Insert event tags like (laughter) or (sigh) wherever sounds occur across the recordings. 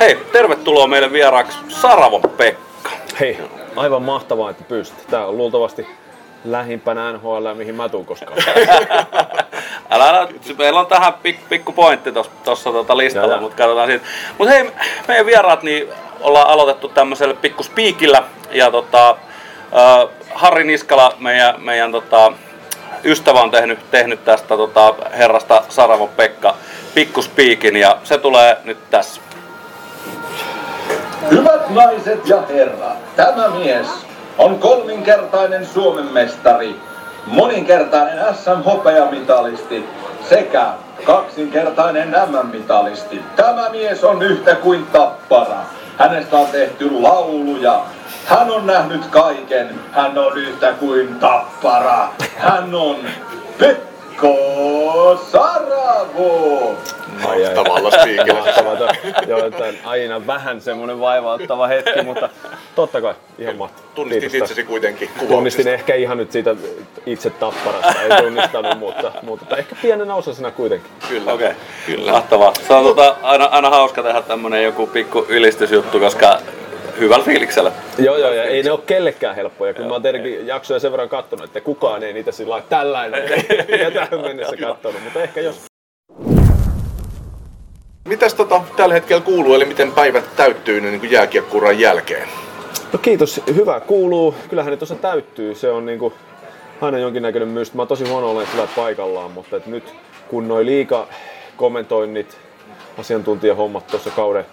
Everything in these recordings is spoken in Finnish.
Hei, tervetuloa meille vieraaksi Saravo Pekka. Hei, aivan mahtavaa, että pystyt. Tää on luultavasti lähimpänä NHL, mihin mä tuun koskaan. (laughs) Älä, älä, meillä on tähän pik, pikku pointti tuossa tota listalla, mutta katsotaan siitä. Mutta hei, meidän vieraat, niin ollaan aloitettu tämmöisellä pikku spiikillä. Ja tota, äh, Harri Niskala, meidän, meidän tota, ystävä on tehnyt, tehnyt tästä tota, herrasta Saravo Pekka pikkuspiikin ja se tulee nyt tässä. Hyvät naiset ja herrat, tämä mies on kolminkertainen Suomen mestari, moninkertainen SM-hopeamitalisti sekä kaksinkertainen MM-mitalisti. Tämä mies on yhtä kuin tappara. Hänestä on tehty lauluja. Hän on nähnyt kaiken. Hän on yhtä kuin tappara. Hän on Pekko Saravo. Mahtavalla spiikillä. Joo, aina vähän semmoinen vaivauttava hetki, mutta totta kai ihan mahtavaa. Tunnistit Kiitos. itsesi kuitenkin. Tunnistin ehkä ihan nyt siitä itse tapparasta, ei tunnistanut, mutta, mutta ehkä pienen osasena kuitenkin. Kyllä. Okei, okay. kyllä. Mahtavaa. Se on tota, aina, aina hauska tehdä tämmönen joku pikku ylistysjuttu, koska hyvällä fiiliksellä. Joo, joo, ja ei ne ole kellekään helppoja, kun mä oon tietenkin jaksoja sen verran kattonut, että kukaan ei niitä sillä tällainen (laughs) ja tähän mennessä kattonut, mutta ehkä jos Mitäs tota, tällä hetkellä kuuluu, eli miten päivät täyttyy niin kuin jääkiekkuuran jälkeen? No kiitos, hyvä kuuluu. Kyllähän ne tuossa täyttyy. Se on niinku aina jonkinnäköinen myst. Mä oon tosi huono olen sillä paikallaan, mutta et nyt kun noi liika kommentoinnit, asiantuntijahommat tuossa kauden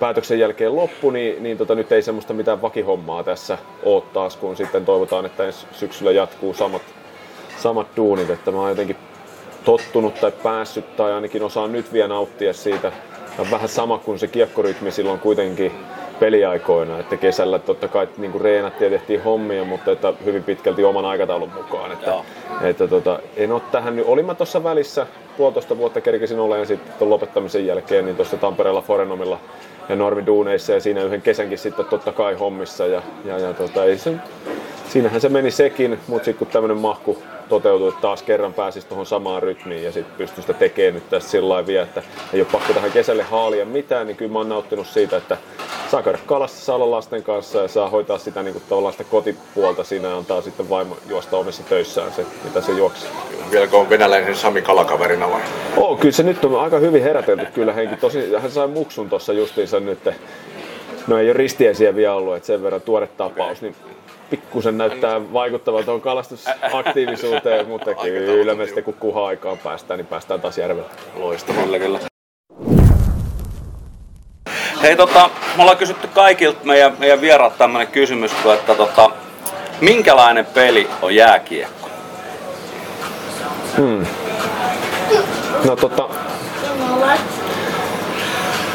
päätöksen jälkeen loppu, niin, niin tota, nyt ei semmoista mitään vakihommaa tässä ole taas, kun sitten toivotaan, että ensi syksyllä jatkuu samat, samat duunit. Että mä oon jotenkin tottunut tai päässyt tai ainakin osaan nyt vielä nauttia siitä. On vähän sama kuin se kiekkorytmi silloin kuitenkin peliaikoina, että kesällä totta kai niin kuin reenattiin ja tehtiin hommia, mutta että hyvin pitkälti oman aikataulun mukaan. Että, että tota, en ole tähän nyt, olin mä tuossa välissä, puolitoista vuotta kerkesin olemaan sitten lopettamisen jälkeen, niin tuossa Tampereella Forenomilla ja Normi Duuneissa ja siinä yhden kesänkin sitten totta kai hommissa ja, ja, ja tota, ei se, siinähän se meni sekin, mutta sitten kun tämmöinen mahku toteutui, että taas kerran pääsisi tuohon samaan rytmiin ja sitten pystyi sitä tekemään nyt tässä sillä lailla että ei ole pakko tähän kesälle haalia mitään, niin kyllä mä oon nauttinut siitä, että saa käydä kalassa, saa olla lasten kanssa ja saa hoitaa sitä niin kuin tavallaan sitä kotipuolta siinä ja antaa sitten vaimo juosta omissa töissään se, mitä se juoksi. Vieläkö on venäläinen Sami kalakaverina vai? Oo, kyllä se nyt on aika hyvin herätelty kyllä henki. Tosi, hän sai muksun tuossa justiinsa nyt. No ei ole ristiäisiä vielä ollut, että sen verran tuore tapaus, niin pikkusen näyttää vaikuttavan tuohon kalastusaktiivisuuteen, mutta kyllä me sitten kun kuha-aikaan päästään, niin päästään taas järvelle. Loistavaa. Kyllä, kyllä. Hei tota, me ollaan kysytty kaikilta meidän, meidän vieraat tämmönen kysymys, että tota, minkälainen peli on jääkiekko? Hmm. No tota,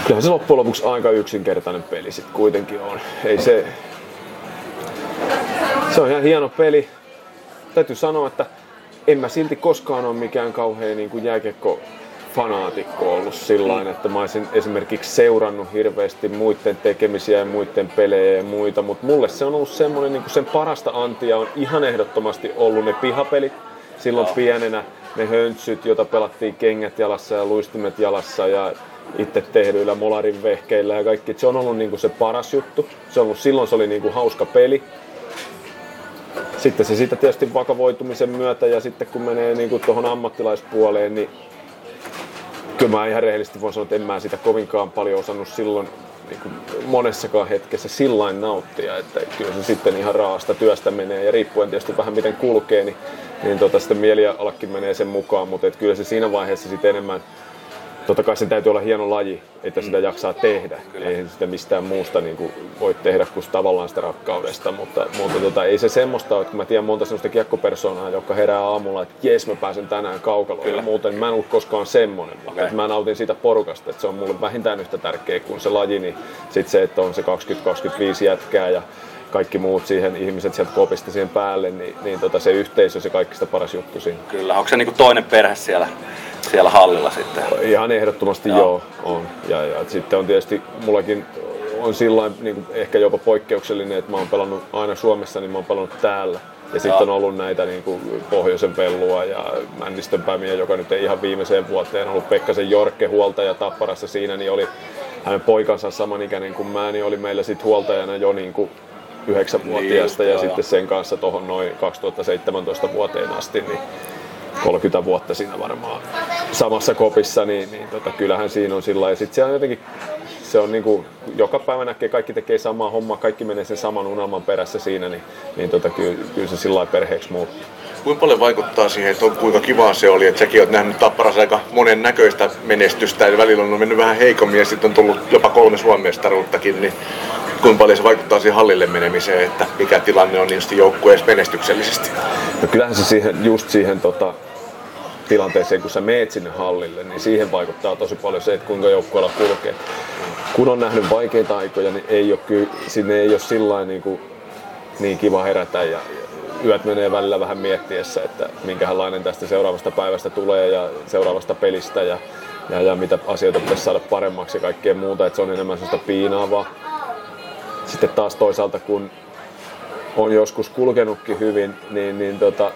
kyllähän se loppujen lopuksi aika yksinkertainen peli sitten kuitenkin on. Ei se, se on ihan hieno peli. Täytyy sanoa, että en mä silti koskaan ole mikään kauhean niin kuin jääkiekko fanaatikko ollut sillä että mä olisin esimerkiksi seurannut hirveästi muiden tekemisiä ja muiden pelejä ja muita, mutta mulle se on ollut semmoinen, niin sen parasta antia on ihan ehdottomasti ollut ne pihapelit silloin no. pienenä, ne höntsyt, joita pelattiin kengät jalassa ja luistimet jalassa ja itse tehdyillä molarin vehkeillä ja kaikki. Se on ollut niin kuin se paras juttu. Se on ollut, silloin se oli niin kuin hauska peli sitten se siitä tietysti vakavoitumisen myötä ja sitten kun menee niin tuohon ammattilaispuoleen, niin kyllä mä ihan rehellisesti voin sanoa, että en mä sitä kovinkaan paljon osannut silloin niin kuin monessakaan hetkessä sillain nauttia, että kyllä se sitten ihan raasta työstä menee ja riippuen tietysti vähän miten kulkee, niin, niin tota, sitten mielialakin menee sen mukaan, mutta että kyllä se siinä vaiheessa sitten enemmän totta kai sen täytyy olla hieno laji, että sitä mm. jaksaa tehdä. Kyllä. Ei sitä mistään muusta niin kuin voi tehdä kuin tavallaan sitä rakkaudesta, mutta, mutta tota, ei se semmoista ole, että mä tiedän monta semmoista kiekkopersonaa, joka herää aamulla, että jes mä pääsen tänään kaukaloon ja muuten mä en ollut koskaan semmoinen, okay. että mä nautin siitä porukasta, että se on mulle vähintään yhtä tärkeä kuin se laji, niin sitten se, että on se 20-25 jätkää ja kaikki muut siihen, ihmiset sieltä kopista siihen päälle, niin, niin tota, se yhteisö se kaikista paras juttu siinä. Kyllä, onko se niinku toinen perhe siellä? Siellä hallilla sitten. Ihan ehdottomasti joo, joo on. Ja, ja sitten on tietysti, mullakin on sillä niin ehkä jopa poikkeuksellinen, että mä oon pelannut aina Suomessa, niin mä oon pelannut täällä. Ja sitten on ollut näitä niin kuin Pohjoisen pellua ja Männistön päimiä, joka nyt ei ihan viimeiseen vuoteen ollut Pekkasen Jorkke huoltaja Tapparassa siinä, niin oli hänen poikansa samanikäinen kuin mä, niin oli meillä sitten huoltajana jo niin kuin 9-vuotiaasta niin, ja joo, sitten sen kanssa tuohon noin 2017 vuoteen asti, niin 30 vuotta siinä varmaan samassa kopissa, niin, niin tota, kyllähän siinä on sillä ja sitten se on jotenkin se on niin kuin, joka päivä näkee, kaikki tekee samaa hommaa, kaikki menee sen saman unelman perässä siinä, niin, niin tota, kyllä, kyllä se sillä perheeksi muuttuu. Kuinka paljon vaikuttaa siihen, että on, kuinka kivaa se oli, että säkin olet nähnyt Tapparassa aika monen näköistä menestystä, ja välillä on mennyt vähän heikommin ja sitten on tullut jopa kolme Suomestaruuttakin, niin kuinka paljon se vaikuttaa siihen hallille menemiseen, että mikä tilanne on niin joukkueessa menestyksellisesti? No kyllähän se siihen, just siihen tota, tilanteeseen, kun sä meet sinne hallille, niin siihen vaikuttaa tosi paljon se, että kuinka joukkueella kulkee. Kun on nähnyt vaikeita aikoja, niin ei ole kyllä, sinne ei ole sillä niin, niin kiva herätä ja yöt menee välillä vähän miettiessä, että minkälainen tästä seuraavasta päivästä tulee ja seuraavasta pelistä ja, ja, ja mitä asioita pitäisi saada paremmaksi ja kaikkea muuta, että se on enemmän sellaista piinaavaa. Sitten taas toisaalta, kun on joskus kulkenutkin hyvin, niin, niin tota,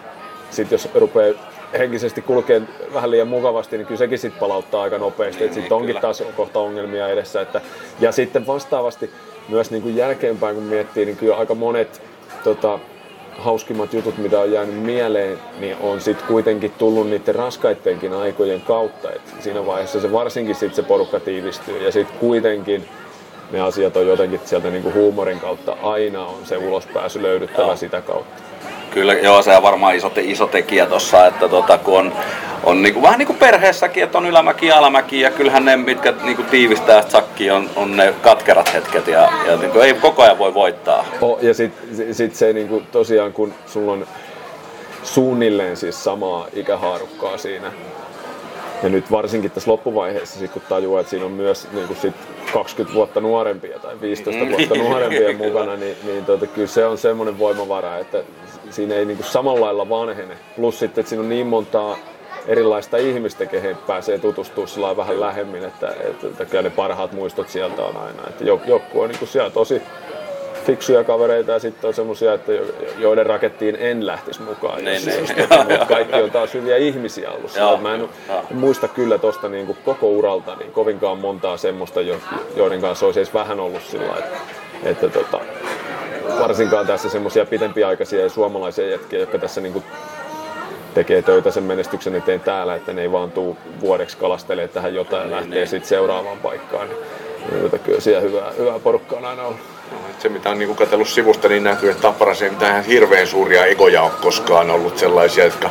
sit jos rupeaa henkisesti kulkee vähän liian mukavasti, niin kyllä sekin sitten palauttaa aika nopeasti. Niin, sitten onkin kyllä. taas kohta ongelmia edessä. Että, ja sitten vastaavasti myös niin kuin jälkeenpäin kun miettii, niin kyllä aika monet tota, hauskimmat jutut, mitä on jäänyt mieleen, niin on sitten kuitenkin tullut niiden raskaitteenkin aikojen kautta. Et siinä vaiheessa se varsinkin sit se porukka tiivistyy ja sitten kuitenkin ne asiat on jotenkin sieltä niinku huumorin kautta aina on se ulospääsy löydyttävä Joo. sitä kautta. Kyllä, joo, se on varmaan iso, iso tekijä tuossa, että tota, kun on, on niinku, vähän niin kuin perheessäkin, että on ylämäki ja alamäki, ja kyllähän ne, mitkä niinku tiivistää sakkia, on, on ne katkerat hetket, ja, ja niinku, ei koko ajan voi voittaa. Oh, ja sitten sit se niinku, tosiaan, kun sulla on suunnilleen siis samaa ikähaarukkaa siinä, ja nyt varsinkin tässä loppuvaiheessa, sit kun tajuaa, että siinä on myös niin kuin sit 20 vuotta nuorempia tai 15 vuotta nuorempia (laughs) mukana, niin, niin tota, kyllä se on semmoinen voimavara, että siinä ei niin samalla lailla vanhene. Plus sitten, että siinä on niin montaa erilaista ihmistä, kehen pääsee tutustua sillä vähän lähemmin, että, että, että kyllä ne parhaat muistot sieltä on aina. Että joku on niin kuin siellä tosi fiksuja kavereita ja sitten on semmoisia, että joiden rakettiin en lähtisi mukaan. Ne, ne. Tota, mutta kaikki on taas hyviä ihmisiä ollut. Joo, mä en, en muista kyllä tuosta niin koko uralta niin kovinkaan montaa semmoista, joiden kanssa olisi edes vähän ollut sillä että, että tota, varsinkaan tässä semmoisia pitempiaikaisia ja suomalaisia jätkiä, jotka tässä niin kuin tekee töitä sen menestyksen eteen täällä, että ne ei vaan tuu vuodeksi kalastelee tähän jotain ja lähtee sitten seuraavaan paikkaan. Niin, niin kyllä siellä hyvää, hyvää porukkaa on aina ollut. Se mitä on niin katsellut sivusta, niin näkyy, että Tapparassa ei mitään hirveän suuria egoja ole koskaan ollut sellaisia, jotka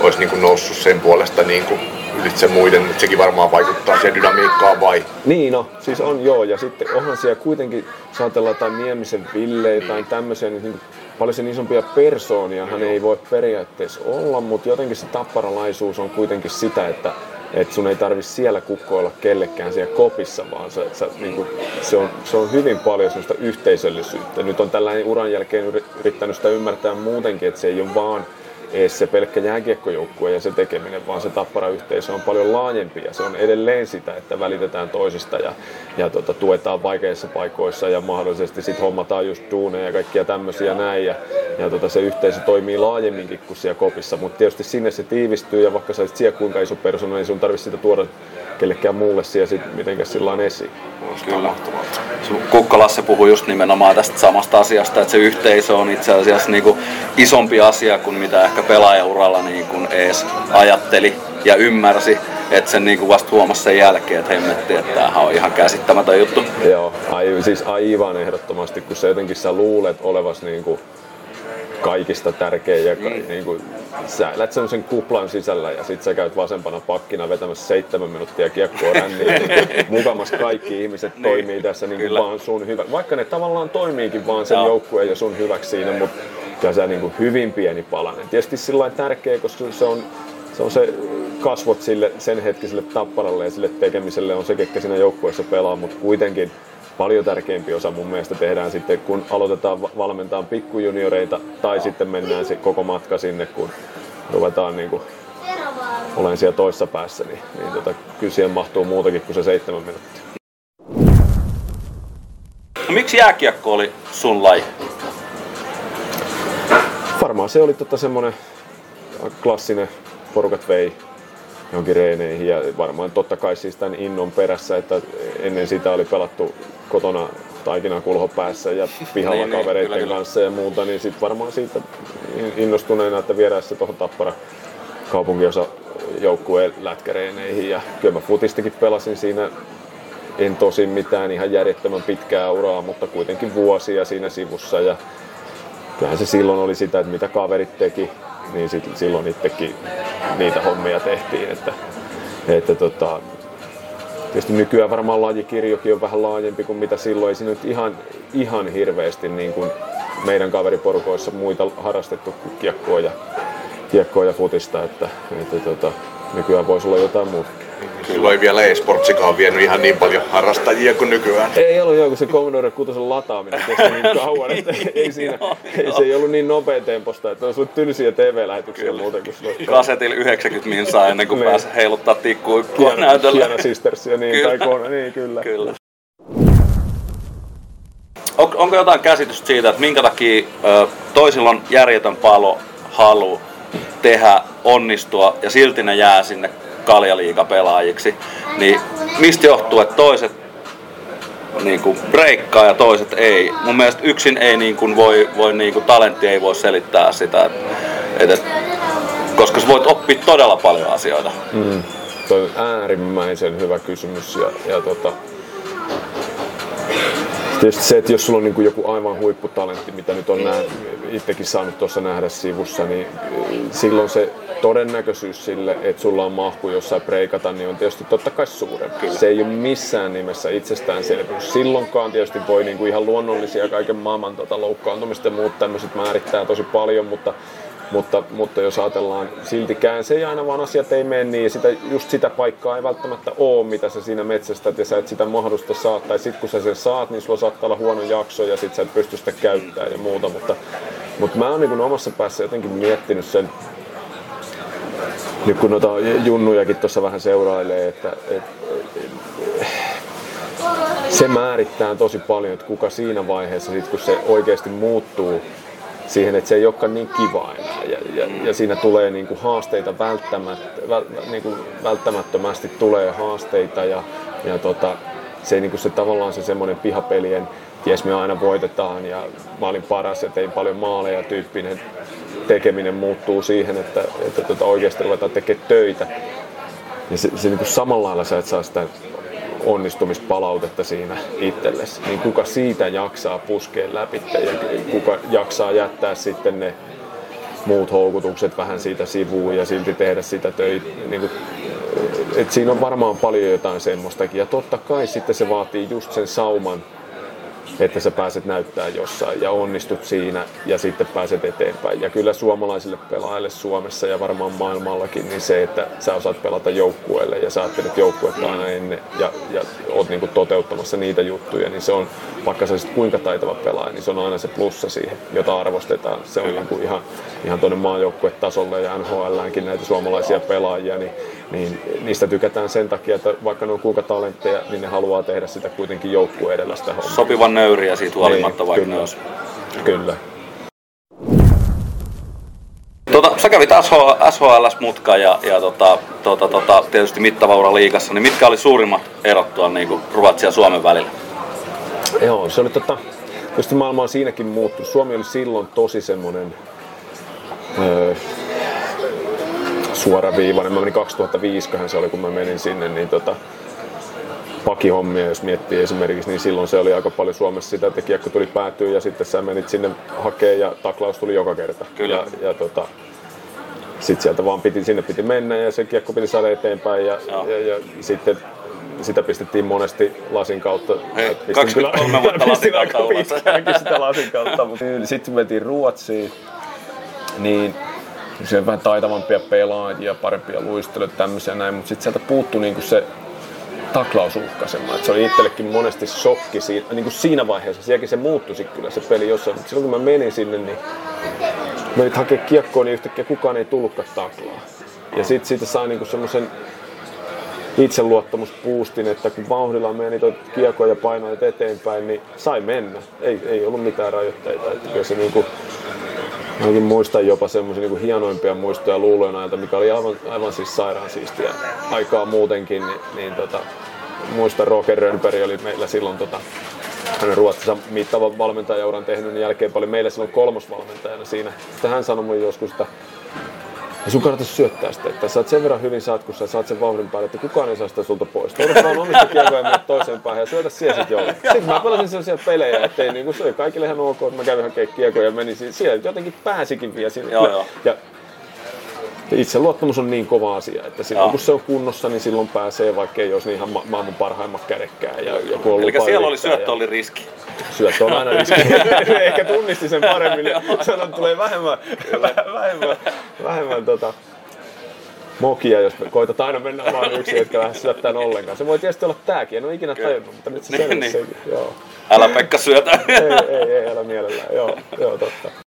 olisi niin noussut sen puolesta niin kuin ylitse muiden, mutta sekin varmaan vaikuttaa siihen dynamiikkaan vai? Niin no, siis on joo, ja sitten onhan siellä kuitenkin, jos ajatellaan jotain Niemisen Ville tai tämmöisiä, niin, niin paljon sen isompia persoonia hän ei voi periaatteessa olla, mutta jotenkin se tapparalaisuus on kuitenkin sitä, että että sun ei tarvi siellä kukkoilla kellekään siellä kopissa, vaan se, se, niin kuin, se, on, se on hyvin paljon sellaista yhteisöllisyyttä. Nyt on tällainen uran jälkeen yrittänyt sitä ymmärtää muutenkin, että se ei ole vaan edes se pelkkä jääkiekkojoukkue ja se tekeminen, vaan se tappara-yhteisö on paljon laajempi ja se on edelleen sitä, että välitetään toisista ja, ja tota, tuetaan vaikeissa paikoissa ja mahdollisesti sitten hommataan just duuneja ja kaikkia tämmöisiä näin ja, ja tota, se yhteisö toimii laajemminkin kuin siellä kopissa, mutta tietysti sinne se tiivistyy ja vaikka sä olisit siellä kuinka iso persona, niin sun tarvitse sitä tuoda kellekään muulle siellä sitten mitenkään sillä esiin. Kyllä. Kukka Lasse puhui just nimenomaan tästä samasta asiasta, että se yhteisö on itse asiassa niin kuin isompi asia kuin mitä ehkä pelaajauralla niin kuin ees ajatteli ja ymmärsi. Että sen niin kuin vasta huomasi sen jälkeen, että hemmetti, että tämähän on ihan käsittämätön juttu. Joo, ai, siis aivan ehdottomasti, kun se jotenkin sä luulet olevas niin kuin kaikista tärkein ja mm. niin kuin, sä elät semmoisen kuplan sisällä ja sit sä käyt vasempana pakkina vetämässä seitsemän minuuttia kiekkoa ränniin. niin (laughs) mukamas kaikki ihmiset niin. toimii tässä niin kuin vaan sun hyvä. Vaikka ne tavallaan toimiikin vaan sen joukkueen ja sun hyväksi siinä, mutta kyllä se niin kuin hyvin pieni palanen. Tietysti sillä tärkeä, koska se on, se on se kasvot sille sen hetkiselle tapparalle ja sille tekemiselle on se, ketkä siinä joukkueessa pelaa, mutta kuitenkin paljon tärkeämpi osa mun mielestä tehdään sitten, kun aloitetaan valmentaa pikkujunioreita tai sitten mennään se koko matka sinne, kun ruvetaan niin kuin olen siellä toissa päässä, niin, niin tota, kyllä siihen mahtuu muutakin kuin se seitsemän minuuttia. No, miksi jääkiekko oli sun laji? Varmaan se oli tota semmonen klassinen, porukat vei johonkin reeneihin ja varmaan totta kai siis tämän innon perässä, että ennen sitä oli pelattu kotona taikina kulho päässä ja pihalla niin, kavereiden niin, kanssa ja muuta, niin sitten varmaan siitä innostuneena, että viedään se tuohon Tappara kaupunginosa joukkueen lätkäreeneihin. Ja kyllä mä futistikin pelasin siinä en tosin mitään ihan järjettömän pitkää uraa, mutta kuitenkin vuosia siinä sivussa. Ja kyllähän se silloin oli sitä, että mitä kaverit teki, niin sit, silloin itsekin niitä hommia tehtiin, että, että tota, Tietysti nykyään varmaan lajikirjokin on vähän laajempi kuin mitä silloin. Ei siinä nyt ihan, ihan hirveästi niin kuin meidän kaveriporukoissa muita harrastettu kiekkoa ja, kiekkoa ja futista, että, että tota, nykyään voisi olla jotain muuta. Silloin ei vielä e-sportsikaan vienyt ihan niin paljon harrastajia kuin nykyään. Ei ollut joku se Commodore 6 lataaminen kesti niin (laughs) kauan, että ei, siinä, ei, se ei ollut niin nopea temposta, että olisi ollut tylsiä TV-lähetyksiä muuten kuin silloin. Kasetilla 90 minsaa ennen kuin niin. pääsi heiluttaa tikkua näytöllä. Hieno Sistersia, niin, kyllä. tai kone, niin kyllä. kyllä. On, onko jotain käsitystä siitä, että minkä takia ö, toisilla on järjetön palo halu tehdä, onnistua ja silti ne jää sinne kaljaliikapelaajiksi, niin mistä johtuu, että toiset niin kuin breikkaa ja toiset ei. Mun mielestä yksin ei niin kuin voi, voi niin kuin talentti ei voi selittää sitä, että, että, koska sä voit oppia todella paljon asioita. Mm. Toi on äärimmäisen hyvä kysymys ja, ja tota, Tietysti se, että jos sulla on niin kuin joku aivan huipputalentti, mitä nyt on nää, itsekin saanut tuossa nähdä sivussa, niin silloin se todennäköisyys sille, että sulla on mahku jossain preikata, niin on tietysti totta kai suurempi. Se ei ole missään nimessä itsestäänselvyys. Silloinkaan tietysti voi niin kuin ihan luonnollisia kaiken maailman tota, loukkaantumista ja muut tämmöiset määrittää tosi paljon, mutta mutta, mutta jos ajatellaan, siltikään se ei aina vaan asiat ei mene niin, sitä, just sitä paikkaa ei välttämättä ole, mitä sä siinä metsästä ja sä et sitä mahdollista saa, tai sit kun sä sen saat, niin sulla saattaa olla huono jakso ja sit sä et pysty sitä käyttämään ja muuta, mutta, mutta mä oon niin omassa päässä jotenkin miettinyt sen, nyt kun noita junnujakin tuossa vähän seurailee, että et, et, se määrittää tosi paljon, että kuka siinä vaiheessa, sit kun se oikeasti muuttuu siihen, että se ei olekaan niin kiva enää. Ja, ja, ja siinä tulee niin kuin haasteita välttämättä, väl, niin kuin välttämättömästi tulee haasteita ja, ja tota, se, niin kuin se tavallaan se semmoinen pihapelien, ties me aina voitetaan ja mä olin paras ja tein paljon maaleja tyyppinen tekeminen muuttuu siihen, että, että tota oikeasti ruvetaan tekemään töitä. Ja se, se niin kuin samalla lailla sä et saa sitä onnistumispalautetta siinä itsellesi, niin kuka siitä jaksaa puskea läpi ja kuka jaksaa jättää sitten ne muut houkutukset vähän siitä sivuun ja silti tehdä sitä töitä. Niin kuin, et siinä on varmaan paljon jotain semmoistakin. Ja totta kai sitten se vaatii just sen sauman että sä pääset näyttää jossain ja onnistut siinä ja sitten pääset eteenpäin. Ja kyllä suomalaisille pelaajille Suomessa ja varmaan maailmallakin, niin se, että sä osaat pelata joukkueelle ja sä ajattelet joukkuetta aina ennen ja, ja oot niinku toteuttamassa niitä juttuja, niin se on, vaikka sä olisit kuinka taitava pelaaja, niin se on aina se plussa siihen, jota arvostetaan. Se on niinku ihan, ihan tuonne maajoukkuetasolle ja NHLäänkin näitä suomalaisia pelaajia, niin niin niistä tykätään sen takia, että vaikka ne on kuinka talentteja, niin ne haluaa tehdä sitä kuitenkin joukkueen edellä sitä hommaa. Sopivan nöyriä siitä huolimatta, niin, vaikka kyllä. ne olisi. Kyllä. Tota, sä kävit SHLS-mutka ja, ja tota, tota, tota, tietysti mittavaura liigassa, niin mitkä oli suurimmat erot tuon niin Ruotsin ja Suomen välillä? Joo, se oli tota, tietysti maailma on siinäkin muuttunut. Suomi oli silloin tosi semmoinen öö, suoraviivainen. Mä menin 2005, se oli kun mä menin sinne, niin tota, pakihommia, jos miettii esimerkiksi, niin silloin se oli aika paljon Suomessa sitä, että kiekko tuli päätyä ja sitten sä menit sinne hakeen ja taklaus tuli joka kerta. Kyllä. Ja, ja tota, sitten sieltä vaan piti, sinne piti mennä ja se kiekko piti saada eteenpäin ja, ja, ja sitten sitä pistettiin monesti lasin kautta. Hei, 23 vuotta (laughs) lasin kautta sitä lasin kautta. Sitten mentiin Ruotsiin, niin siellä vähän taitavampia pelaajia, parempia luisteluja tämmöisiä näin, mutta sitten sieltä puuttui niinku se taklausuhkaisemaan. Et se oli itsellekin monesti shokki siinä, niin kuin siinä vaiheessa. Sielläkin se muuttuisi kyllä se peli jossain. Mutta silloin kun mä menin sinne, niin menit hakea kiekkoon, niin yhtäkkiä kukaan ei tullutkaan taklaa. Ja sitten siitä sai niinku semmoisen itseluottamuspuustin, että kun vauhdilla meni niitä kiekoja ja painoit eteenpäin, niin sai mennä. Ei, ei ollut mitään rajoitteita. Että kyllä se niinku, Mäkin muistan jopa semmoisia niin hienoimpia muistoja luulojen ajalta, mikä oli aivan, aivan siis sairaan siistiä aikaa muutenkin, niin, niin tota, muistan Roger Rönnberg oli meillä silloin tota, Ruotsissa mittavan valmentajauran tehnyt, niin jälkeen oli meillä silloin kolmosvalmentajana siinä. Sitten hän sanoi mulle joskus, että ja sun kannattaisi syöttää sitä, että sä oot sen verran hyvin saat, kun sä saat sen vauhdin päälle, että kukaan ei saa sitä sulta pois. Tuoda vaan omista kiekoja ja toiseen päähän ja syötä siellä sit jollain. Sitten mä pelasin sellaisia pelejä, että niin se oli kaikille ihan ok, että mä kävin hakemaan kiekoja ja menin siellä. Jotenkin pääsikin vielä sinne. Joo, joo. Ja itseluottamus on niin kova asia, että silloin Joo. kun se on kunnossa, niin silloin pääsee, vaikka ei olisi niin ihan ma- maailman parhaimmat kädekkään. Ja, kun Eli siellä oli syöttö ja... oli riski. Syöttö on aina riski. (laughs) (laughs) Ehkä tunnisti sen paremmin. Sanon, tulee vähemmän, (laughs) vähemmän, vähemmän tota, mokia, jos me koetat aina mennä vaan yksi, etkä lähde syöttämään ollenkaan. Se voi tietysti olla tääkin, en ole ikinä tajunnut, mutta nyt se niin, niin. sekin. Joo. Älä Pekka syötä. ei, ei, ei, älä mielellään. Joo, joo, totta.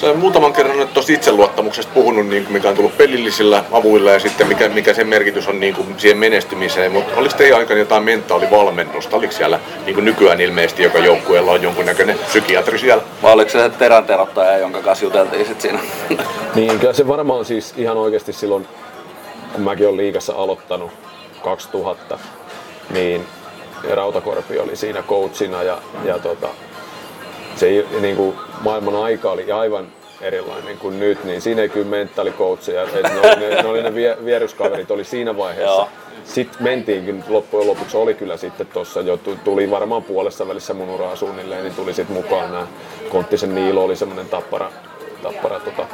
Sä muutaman kerran nyt tuosta itseluottamuksesta puhunut, niin kuin mikä on tullut pelillisillä avuilla ja sitten mikä, mikä sen merkitys on niin kuin siihen menestymiseen. Mutta oliko teidän aikana jotain mentaalivalmennusta? Oliko siellä niin kuin nykyään ilmeisesti joka joukkueella on jonkunnäköinen psykiatri siellä? Vai oliko se teränterottaja, jonka kanssa juteltiin sitten siinä? (laughs) niin, kyllä se varmaan siis ihan oikeasti silloin, kun mäkin olen liikassa aloittanut 2000, niin Rautakorpi oli siinä coachina ja, ja tota, se niin kuin maailman aika oli aivan erilainen kuin nyt, niin siinä ei kyllä mentaalikoutseja, että ne oli ne, ne, oli ne vieruskaverit oli siinä vaiheessa. Sitten mentiinkin, loppujen lopuksi oli kyllä sitten tuossa jo, tuli varmaan puolessa välissä mun uraa suunnilleen, niin tuli sitten mukaan nämä Konttisen Niilo oli semmoinen tappara, tappara tota,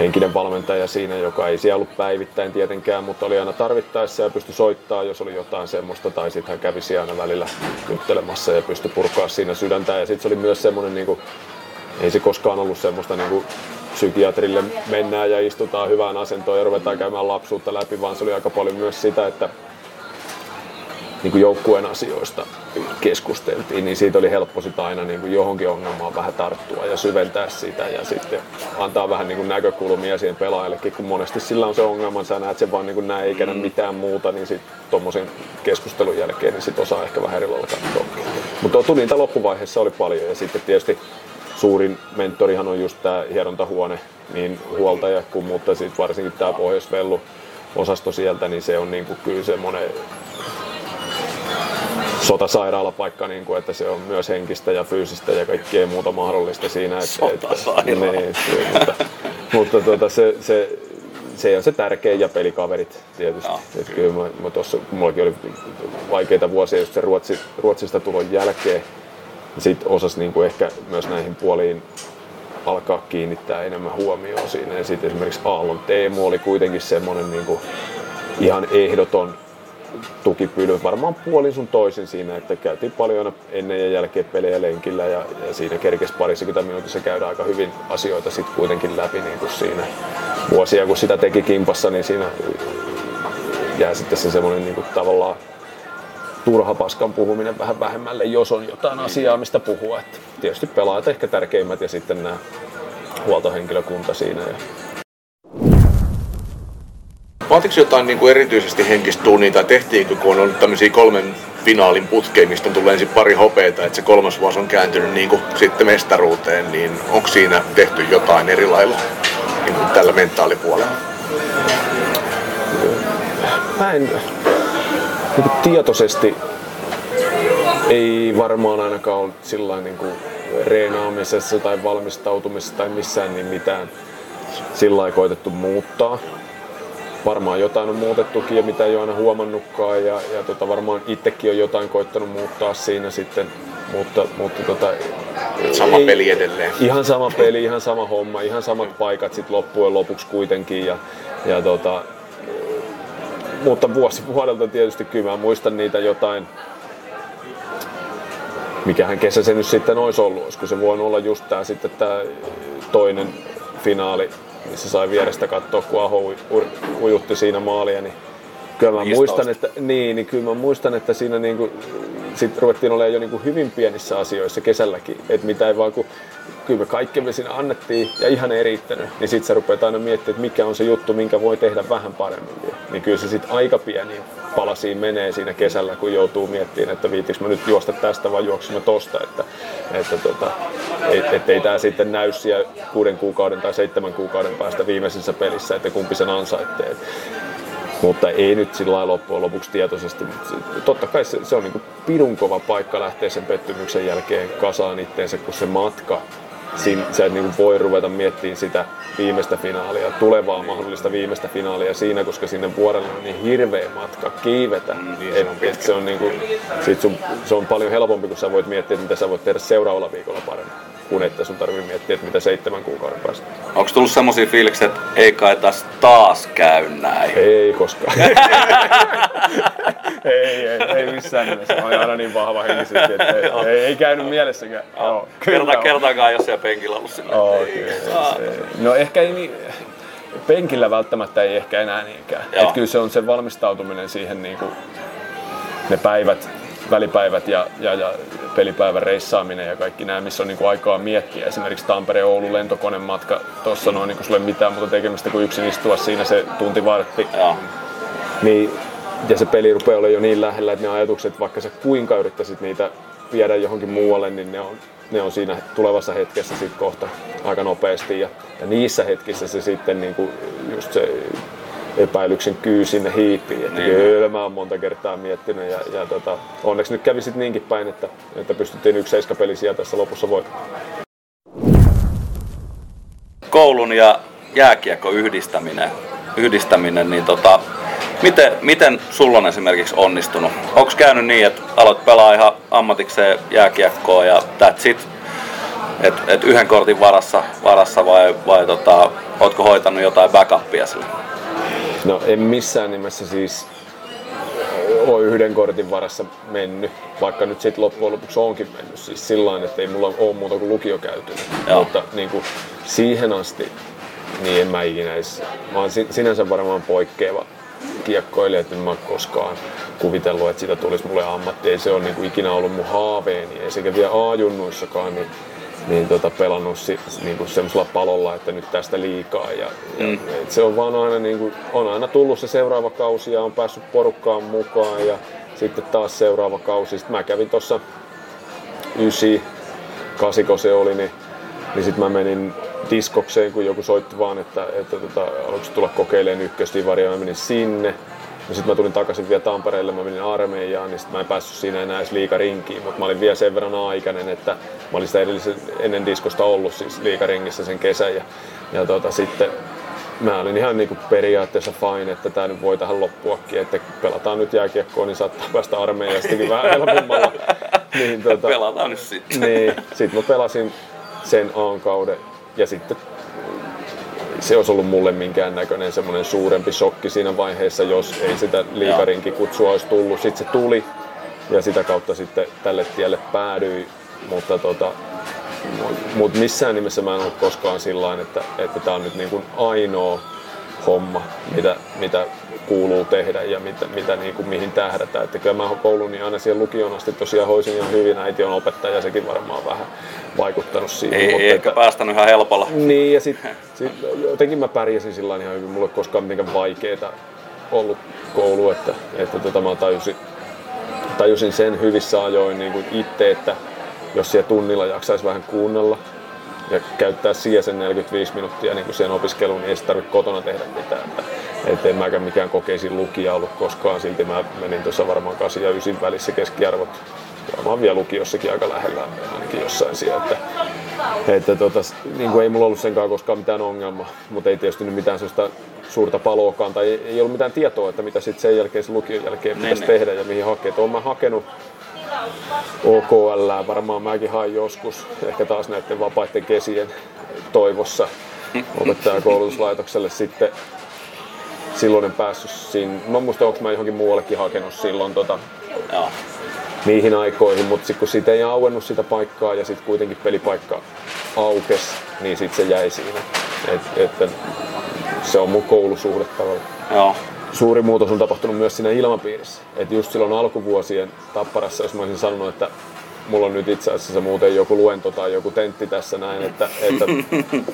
henkinen valmentaja siinä, joka ei siellä ollut päivittäin tietenkään, mutta oli aina tarvittaessa ja pystyi soittaa, jos oli jotain semmoista, tai sitten hän kävi aina välillä juttelemassa ja pystyi purkaa siinä sydäntä. Ja sitten se oli myös semmoinen, niin kuin, ei se koskaan ollut semmoista niin kuin psykiatrille mennään ja istutaan hyvään asentoon ja ruvetaan käymään lapsuutta läpi, vaan se oli aika paljon myös sitä, että niin kuin joukkueen asioista keskusteltiin, niin siitä oli helppo sitä aina niin kuin johonkin ongelmaan vähän tarttua ja syventää sitä ja sitten antaa vähän niin kuin näkökulmia siihen pelaajallekin, kun monesti sillä on se ongelma, sä näet sen vaan niin kuin näin eikä mm. mitään muuta, niin sitten tuommoisen keskustelun jälkeen niin sit osaa ehkä vähän eri lailla katsoa. Mutta tuli niitä loppuvaiheessa oli paljon ja sitten tietysti suurin mentorihan on just tämä hierontahuone, niin huoltaja kuin, mutta sitten varsinkin tämä Pohjoisvellu osasto sieltä, niin se on niin kuin kyllä semmoinen sotasairaalapaikka, niin kuin, että se on myös henkistä ja fyysistä ja kaikkea muuta mahdollista siinä. Että, että, niin, mutta, mutta tuota, se, se, se on se tärkein ja pelikaverit tietysti. Että kyllä mä, mä tossa, mullakin oli vaikeita vuosia just se Ruotsi, Ruotsista tulon jälkeen. Sitten osas niin kuin ehkä myös näihin puoliin alkaa kiinnittää enemmän huomioon siinä. Ja sitten esimerkiksi Aallon Teemu oli kuitenkin semmoinen niin kuin ihan ehdoton tukipylvä varmaan puolin sun toisin siinä, että käytiin paljon ennen ja jälkeen pelejä lenkillä ja, ja siinä kerkesi parikymmentä minuutissa käydä aika hyvin asioita sitten kuitenkin läpi niin kuin siinä vuosia, kun sitä teki kimpassa, niin siinä jää sitten se semmoinen niin kuin tavallaan turha paskan puhuminen vähän vähemmälle, jos on jotain asiaa, mistä puhua. Että tietysti pelaajat ehkä tärkeimmät ja sitten nämä huoltohenkilökunta siinä. Ja Vaatiko jotain niin kuin erityisesti henkistä tuunia tai tehtiinkö, kun on ollut tämmöisiä kolmen finaalin putkeja, mistä tulee ensin pari hopeita, että se kolmas vuosi on kääntynyt niin kuin sitten mestaruuteen, niin onko siinä tehty jotain eri lailla niin kuin tällä mentaalipuolella? Mä en niin tietoisesti ei varmaan ainakaan ollut sillä niin kuin reenaamisessa tai valmistautumisessa tai missään niin mitään sillä koitettu muuttaa varmaan jotain on muutettukin ja mitä ei ole aina huomannutkaan ja, ja tota, varmaan itsekin on jotain koittanut muuttaa siinä sitten, mutta, mutta tota, sama ei, peli edelleen. Ihan sama peli, ihan sama homma, ihan samat paikat sitten loppujen lopuksi kuitenkin ja, ja tota, mutta vuosi vuodelta tietysti kyllä mä muistan niitä jotain, mikähän kesä se nyt sitten olisi ollut, olisiko se voinut olla just tämä sitten tämä toinen finaali missä sai vierestä katsoa, kun Aho ujutti siinä maalia, niin kyllä mä muistan, että, niin, niin kyllä mä muistan, että siinä niinku, sit ruvettiin olemaan jo niinku hyvin pienissä asioissa kesälläkin, että mitä ei vaan kun kyllä me kaikkemme siinä annettiin ja ihan ei riittänyt, niin sitten sä rupeat aina miettimään, että mikä on se juttu, minkä voi tehdä vähän paremmin. Niin kyllä se sitten aika pieni palasiin menee siinä kesällä, kun joutuu miettimään, että viitiks mä nyt juosta tästä vai juoksin mä tosta, että, että tota, et, ettei tämä sitten näy siellä kuuden kuukauden tai seitsemän kuukauden päästä viimeisessä pelissä, että kumpi sen ansaittee. Mutta ei nyt sillä lailla loppujen lopuksi tietoisesti. Totta kai se, se on niin pidun kova paikka lähteä sen pettymyksen jälkeen kasaan itteensä, kun se matka Siin, sä et niin voi ruveta miettimään sitä viimeistä finaalia, tulevaa mahdollista viimeistä finaalia siinä, koska sinne vuorelle on niin hirveä matka kiivetä. Mm, niin et, se, on et se, on niin kuin, sit sun, se on paljon helpompi, kun sä voit miettiä, että mitä sä voit tehdä seuraavalla viikolla paremmin kuin että sun tarvii miettiä, että mitä seitsemän kuukauden päästä. Onko tullut semmoisia fiiliksiä, että ei kai taas taas käy näin? Ei koskaan. (laughs) ei, ei, ei missään nimessä. Mä olin aina niin vahva henkisesti, että ei, ei, ei käynyt mielessäkään. Oh, Kerta, kertaakaan, jos siellä penkillä ollut sillä. Oh, okay. No ehkä ei niin, penkillä välttämättä ei ehkä enää niinkään. Et kyllä se on se valmistautuminen siihen niin kuin ne päivät, välipäivät ja, ja, ja pelipäivän reissaaminen ja kaikki nämä, missä on niin kuin aikaa miettiä. Esimerkiksi Tampere-Oulu lentokonematka, tuossa on niin kuin sulle mitään muuta tekemistä kuin yksin istua siinä se tunti vartti. Niin, ja se peli rupeaa olemaan jo niin lähellä, että ne ajatukset, vaikka sä kuinka yrittäisit niitä viedä johonkin muualle, niin ne on, ne on siinä tulevassa hetkessä sitten kohta aika nopeasti. Ja, ja niissä hetkissä se sitten niin kuin just se epäilyksen kyy sinne hiipiin. Että niin. kyllä mä oon monta kertaa miettinyt ja, ja tota, onneksi nyt kävi sitten niinkin päin, että, että pystyttiin yksi seiskapeli tässä lopussa voittamaan. Koulun ja jääkiekko yhdistäminen, yhdistäminen niin tota, miten, miten sulla on esimerkiksi onnistunut? Onko käynyt niin, että aloit pelaa ihan ammatikseen jääkiekkoa ja that's it? Et, et yhden kortin varassa, varassa vai, vai tota, ootko hoitanut jotain backupia sille? No en missään nimessä siis ole yhden kortin varassa mennyt, vaikka nyt sitten loppujen lopuksi onkin mennyt. Siis sillä että ei mulla ole muuta kuin lukio käytynyt. Joo. Mutta niin kuin siihen asti, niin en mä ikinä edes, mä oon sinänsä varmaan poikkeava kiekkoilija, että en mä koskaan kuvitellut, että siitä tulisi mulle ammatti. Ei se ole niin kuin ikinä ollut mun haaveeni, ei sekä vielä A-junnuissakaan, niin niin tota, pelannut si, niin kuin semmoisella palolla, että nyt tästä liikaa. Ja, mm. ja et se on vaan aina, niin kuin, on aina tullut se seuraava kausi ja on päässyt porukkaan mukaan ja sitten taas seuraava kausi. Sitten mä kävin tuossa ysi, kasiko se oli, niin, niin sitten mä menin diskokseen, kun joku soitti vaan, että, että tota, haluatko tulla kokeilemaan ykköstivaria, mä menin sinne. Ja sitten mä tulin takaisin vielä Tampereelle, mä menin armeijaan, niin sitten mä en päässyt siinä enää edes liikarinkiin, mutta mä olin vielä sen verran aikainen, että mä olin sitä edellisen, ennen diskosta ollut siis liikaringissä sen kesän. Ja, ja tota, sitten mä olin ihan niinku periaatteessa fine, että tämä nyt voi tähän loppuakin, että pelataan nyt jääkiekkoa, niin saattaa päästä armeijastakin vähän (laughs) helpommalla. niin, tota, pelataan nyt sitten. Niin, sitten mä pelasin sen A-kauden ja sitten se olisi ollut mulle minkään näköinen semmoinen suurempi shokki siinä vaiheessa, jos ei sitä liikarinkin kutsua olisi tullut. Sitten se tuli ja sitä kautta sitten tälle tielle päädyin, mutta tota, mut missään nimessä mä en ollut koskaan sillä että, että tämä on nyt niin kuin ainoa homma, mitä, mitä kuuluu tehdä ja mitä, mitä niin kuin, mihin tähdätään. Että kyllä mä koulun niin aina siihen lukioon asti tosiaan hoisin ihan hyvin. Äiti on opettaja ja sekin varmaan vähän vaikuttanut siihen. Ei, mutta ei ehkä päästänyt ihan helpolla. Niin ja sitten (laughs) sit, jotenkin mä pärjäsin sillä ihan hyvin. Mulle koskaan mitenkään vaikeeta ollut koulu, että, että tota, mä tajusin, tajusin sen hyvissä ajoin niin kuin itse, että jos siellä tunnilla jaksaisi vähän kuunnella, ja käyttää siihen sen 45 minuuttia niin siihen opiskeluun, niin ei tarvitse kotona tehdä mitään. Että, et en mäkään mikään kokeisin lukija ollut koskaan, silti mä menin tuossa varmaan 8 ja 9 välissä keskiarvot. Varmaan vielä lukiossakin aika lähellä, ainakin jossain siellä. Että, että tota, niin kuin ei mulla ollut senkaan koskaan mitään ongelmaa, mutta ei tietysti nyt mitään sellaista suurta paloakaan, tai ei, ei ollut mitään tietoa, että mitä sitten sen jälkeen, sen lukion jälkeen pitäisi tehdä ja mihin hakea. Olen mä hakenut OKL, varmaan mäkin hain joskus, ehkä taas näiden vapaiden kesien toivossa opettajakoulutuslaitokselle sitten silloin en päässyt siinä. Mä muistan, onko mä johonkin muuallekin hakenut silloin tota, Joo. niihin aikoihin, mutta sitten kun siitä ei auennut sitä paikkaa ja sitten kuitenkin pelipaikka aukes, niin sitten se jäi siinä. Et, että se on mun koulusuhde tavallaan. Joo. Suuri muutos on tapahtunut myös siinä ilmapiirissä. Et just silloin alkuvuosien tapparassa, jos mä olisin sanonut, että mulla on nyt itse asiassa muuten joku luento tai joku tentti tässä näin, että, että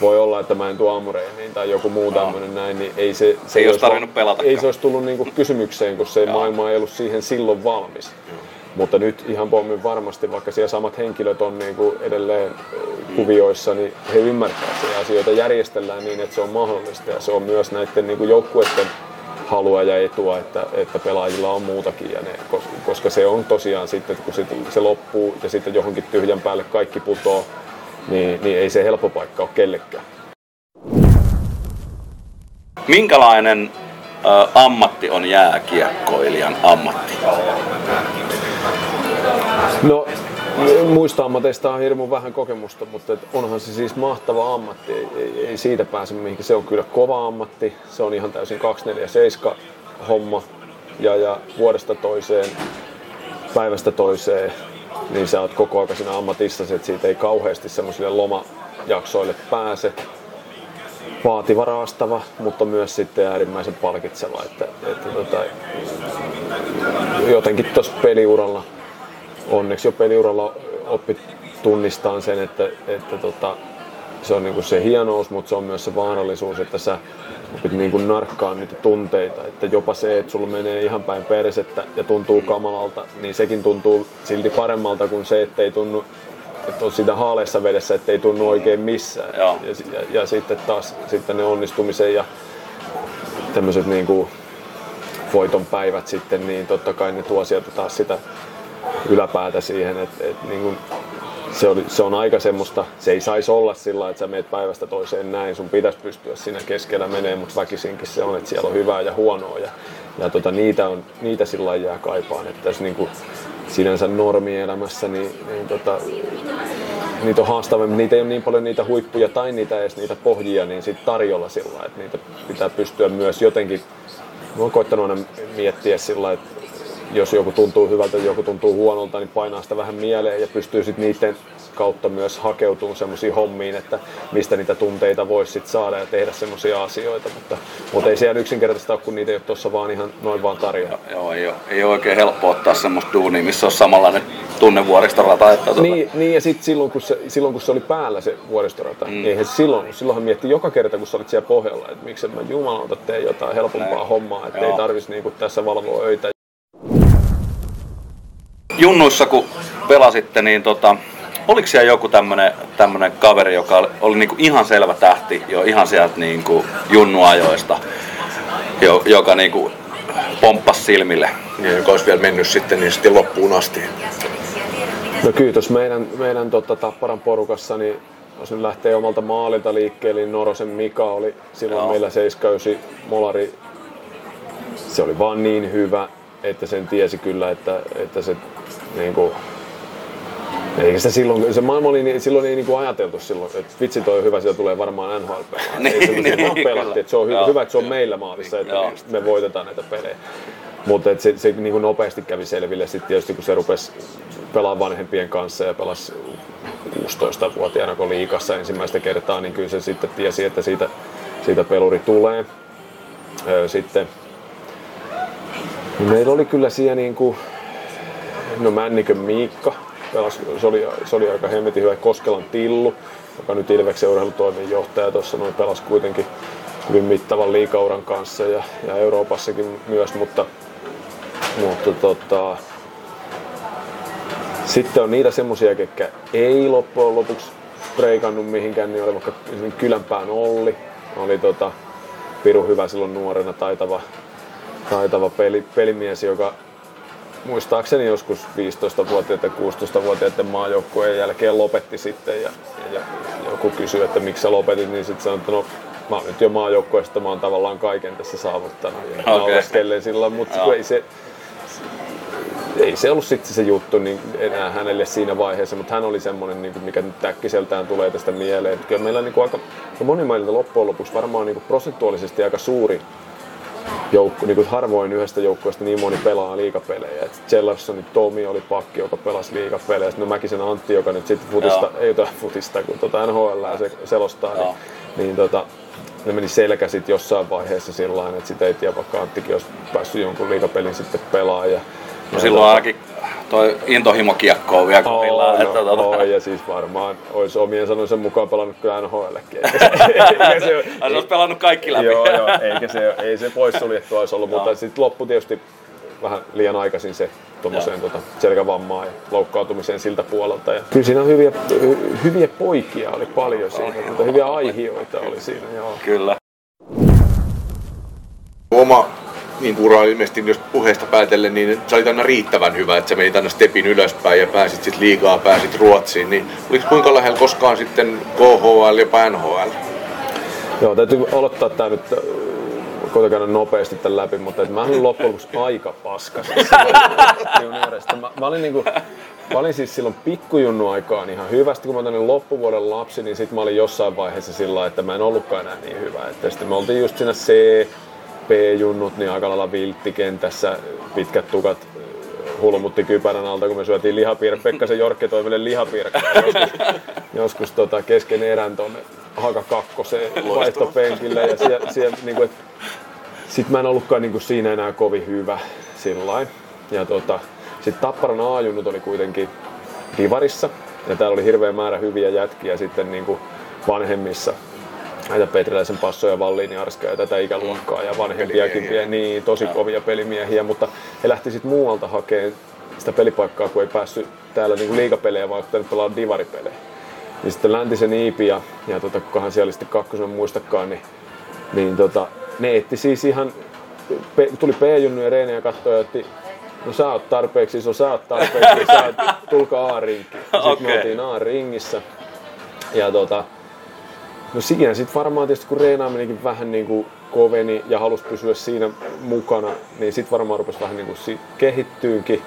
voi olla, että mä en tuo aamureeniin tai joku muu tämmöinen näin, niin ei se, se ei olisi tarvinnut pelata. Ei se olisi tullut niinku kysymykseen, kun se Joo. maailma ei ollut siihen silloin valmis. Joo. Mutta nyt ihan pommin varmasti, vaikka siellä samat henkilöt on niin kuin edelleen kuvioissa, niin he ymmärtävät, että asioita järjestellään niin, että se on mahdollista. Ja se on myös näiden niin kuin joukkueiden halua ja etua, että, että pelaajilla on muutakin. Ja ne, koska se on tosiaan sitten, kun se, se loppuu ja sitten johonkin tyhjän päälle kaikki putoo, niin, niin ei se helppo paikka ole kellekään. Minkälainen ä, ammatti on jääkiekkoilijan ammatti? No, muista ammateista on hirmu vähän kokemusta, mutta onhan se siis mahtava ammatti, ei, ei, ei siitä pääse mihinkä. Se on kyllä kova ammatti, se on ihan täysin 247 homma ja, ja vuodesta toiseen, päivästä toiseen, niin sä oot koko ajan siinä ammatissa, että siitä ei kauheasti semmoisille lomajaksoille pääse. Vaativa, raastava, mutta myös sitten äärimmäisen palkitseva. Että, että tota, jotenkin tuossa peliuralla onneksi jo peliuralla oppi tunnistaa sen, että, että tota, se on niinku se hienous, mutta se on myös se vaarallisuus, että sä opit niinku narkkaa niitä tunteita. Että jopa se, että sulla menee ihan päin persettä ja tuntuu kamalalta, niin sekin tuntuu silti paremmalta kuin se, että ei tunnu että on sitä haaleessa vedessä, että ei tunnu oikein missään. Ja, ja, ja, sitten taas sitten ne onnistumisen ja tämmöiset niinku voiton päivät sitten, niin totta kai ne tuo sieltä taas sitä yläpäätä siihen, että et, niin kuin, se, oli, se on aika semmoista, se ei saisi olla sillä että sä meet päivästä toiseen näin, sun pitäisi pystyä siinä keskellä menee, mutta väkisinkin se on, että siellä on hyvää ja huonoa ja, ja tota, niitä, on, niitä sillä jää kaipaan, että tässä niin kuin, sinänsä normielämässä, niin, niin tota, niitä on haastavampi, niitä ei ole niin paljon niitä huippuja tai niitä edes niitä pohjia niin sit tarjolla sillä että niitä pitää pystyä myös jotenkin, mä oon koittanut aina miettiä sillä että jos joku tuntuu hyvältä joku tuntuu huonolta, niin painaa sitä vähän mieleen ja pystyy sitten niiden kautta myös hakeutumaan semmoisiin hommiin, että mistä niitä tunteita voisi sit saada ja tehdä semmoisia asioita. Mutta, mutta ei ihan yksinkertaista ole, kun niitä ei ole tuossa vaan ihan noin vaan tarjolla. Joo, ei ole, ei ole oikein helppo ottaa semmoista duunia, missä on samanlainen tunne vuoristorata. Että tuota... niin, niin, ja sitten silloin, kun se, silloin kun se oli päällä se vuoristorata, mm. eihän silloin, silloinhan mietti joka kerta, kun sä olit siellä pohjalla, että miksi mä jumalauta tee jotain helpompaa Näin. hommaa, että ei tarvitsisi niinku tässä valvoa öitä junnuissa kun pelasitte, niin tota, oliko siellä joku tämmönen, tämmönen kaveri, joka oli, oli niinku ihan selvä tähti jo ihan sieltä niinku junnuajoista, jo, joka niinku pomppasi silmille? Niin, joka olisi vielä mennyt sitten niin sitten loppuun asti. No tuossa meidän, meidän tota, Tapparan porukassa, niin jos nyt lähtee omalta maalilta liikkeelle, niin Norosen Mika oli silloin Joo. meillä 79 molari. Se oli vaan niin hyvä, että sen tiesi kyllä, että, että se niin kuin, eikä sitä silloin, se maailma oli, niin, silloin ei niin kuin ajateltu silloin, että vitsi toi on hyvä, siellä tulee varmaan NHL pelaa. niin, niin, vaan pelattiin, että se on hyvä, hyvä, että se on meillä maalissa, että Joo. me voitetaan näitä pelejä. Mutta se, se niin kuin nopeasti kävi selville sitten tietysti, kun se rupesi pelaamaan vanhempien kanssa ja pelasi 16-vuotiaana kun liikassa ensimmäistä kertaa, niin kyllä se sitten tiesi, että siitä, siitä peluri tulee. Sitten meillä oli kyllä siellä niin kuin, no Männikön Miikka, pelasi, se, oli, se oli aika hemmetin hyvä. Koskelan Tillu, joka nyt Ilveksen urheilutoimenjohtaja tuossa noin pelasi kuitenkin hyvin mittavan liikauran kanssa ja, ja Euroopassakin myös, mutta, mutta tota, sitten on niitä semmosia, ketkä ei loppujen lopuksi breikannut mihinkään, niin oli vaikka Kylänpään Olli, oli tota, piru hyvä silloin nuorena, taitava, taitava peli, pelimies, joka muistaakseni joskus 15-vuotiaiden 16-vuotiaiden maajoukkueen jälkeen lopetti sitten ja, ja, joku kysyi, että miksi sä lopetit, niin sitten sanoin, että no mä oon nyt jo maajoukkueesta, mä oon tavallaan kaiken tässä saavuttanut ja okay. sillä, mutta ei se, ei se ollut sitten se juttu niin enää hänelle siinä vaiheessa, mutta hän oli semmoinen, niin mikä nyt äkkiseltään tulee tästä mieleen. Että kyllä meillä niin kuin aika, moni mailta loppujen lopuksi varmaan niin kuin prosentuaalisesti aika suuri joukko, niin kuin harvoin yhdestä joukkueesta niin moni pelaa liikapelejä. Jellarssoni Tomi oli pakki, joka pelasi liikapelejä. Sitten no Mäkisen Antti, joka nyt sitten futista, Joo. ei jotain futista, kun tuota NHL se selostaa, niin, niin tota, ne meni selkä sitten jossain vaiheessa sillä että sitä ei tiedä, vaikka Anttikin olisi päässyt jonkun liikapelin sitten pelaamaan. No silloin ainakin toi intohimo kiekkoa vielä kovilla. Oh, no, että, tuota... oh, ja siis varmaan olisi omien sanoisen mukaan pelannut kyllä NHLkin. (laughs) se, se olisi pelannut kaikki läpi. joo, joo, eikä se, ei se poissuljettu olisi ollut, mutta sitten loppu tietysti vähän liian aikaisin se tuommoiseen tota, selkävammaan ja loukkaantumiseen siltä puolelta. Ja kyllä siinä on hyviä, hyviä poikia oli paljon siinä, mutta hyviä aihioita oli siinä. Joo. Kyllä. Oma niin ura ilmeisesti jos puheesta päätellen, niin sä olit aina riittävän hyvä, että sä menit aina stepin ylöspäin ja pääsit sitten liigaa, pääsit Ruotsiin. Niin oliko kuinka lähellä koskaan sitten KHL ja NHL? Joo, täytyy aloittaa tämä nyt koitan käydä nopeasti tämän läpi, mutta että mä olin loppujen lopuksi aika paskas. (laughs) mä, mä, olin niinku, mä olin siis silloin pikkujunnu aikaan ihan hyvästi, kun mä olin loppuvuoden lapsi, niin sitten mä olin jossain vaiheessa sillä että mä en ollutkaan enää niin hyvä. Että sitten me oltiin just siinä C, B-junnut, niin aika lailla vilttikentässä, pitkät tukat hulmutti kypärän alta, kun me syötiin lihapiirre. Pekkasen Jorkke toi meille lihapiirre. Joskus, joskus tota, kesken erän tonne Haka kakkoseen vaihtopenkille. Ja siellä, siellä niin kuin, sitten mä en ollutkaan niin kuin siinä enää kovin hyvä sillain. Ja tota, sitten Tapparan aajunnut oli kuitenkin Divarissa. Ja täällä oli hirveä määrä hyviä jätkiä sitten niin kuin vanhemmissa näitä Petriläisen Passo ja Valliini Arska ja tätä ikäluokkaa ja vanhempiakin, pie, niin tosi kovia pelimiehiä, mutta he lähti sitten muualta hakemaan sitä pelipaikkaa, kun ei päässyt täällä niinku liigapelejä, vaan pitänyt pelaa divaripelejä. Niin sitten Läntisen Iipi ja, ja tota, kukahan siellä sitten kakkosen muistakaan, niin, niin tota, ne etti siis ihan, pe, tuli P-junnujen reeniä ja katsoi ja otti, no sä oot tarpeeksi iso, sä oot tarpeeksi, sä oot, tulkaa A-rinkiin. Sitten okay. me (laughs) oltiin A-ringissä. Ja tota, No siinä sitten varmaan tietysti kun reenaaminenkin vähän niin kuin koveni ja halusi pysyä siinä mukana, niin sitten varmaan rupesi vähän niin kuin kehittyynkin.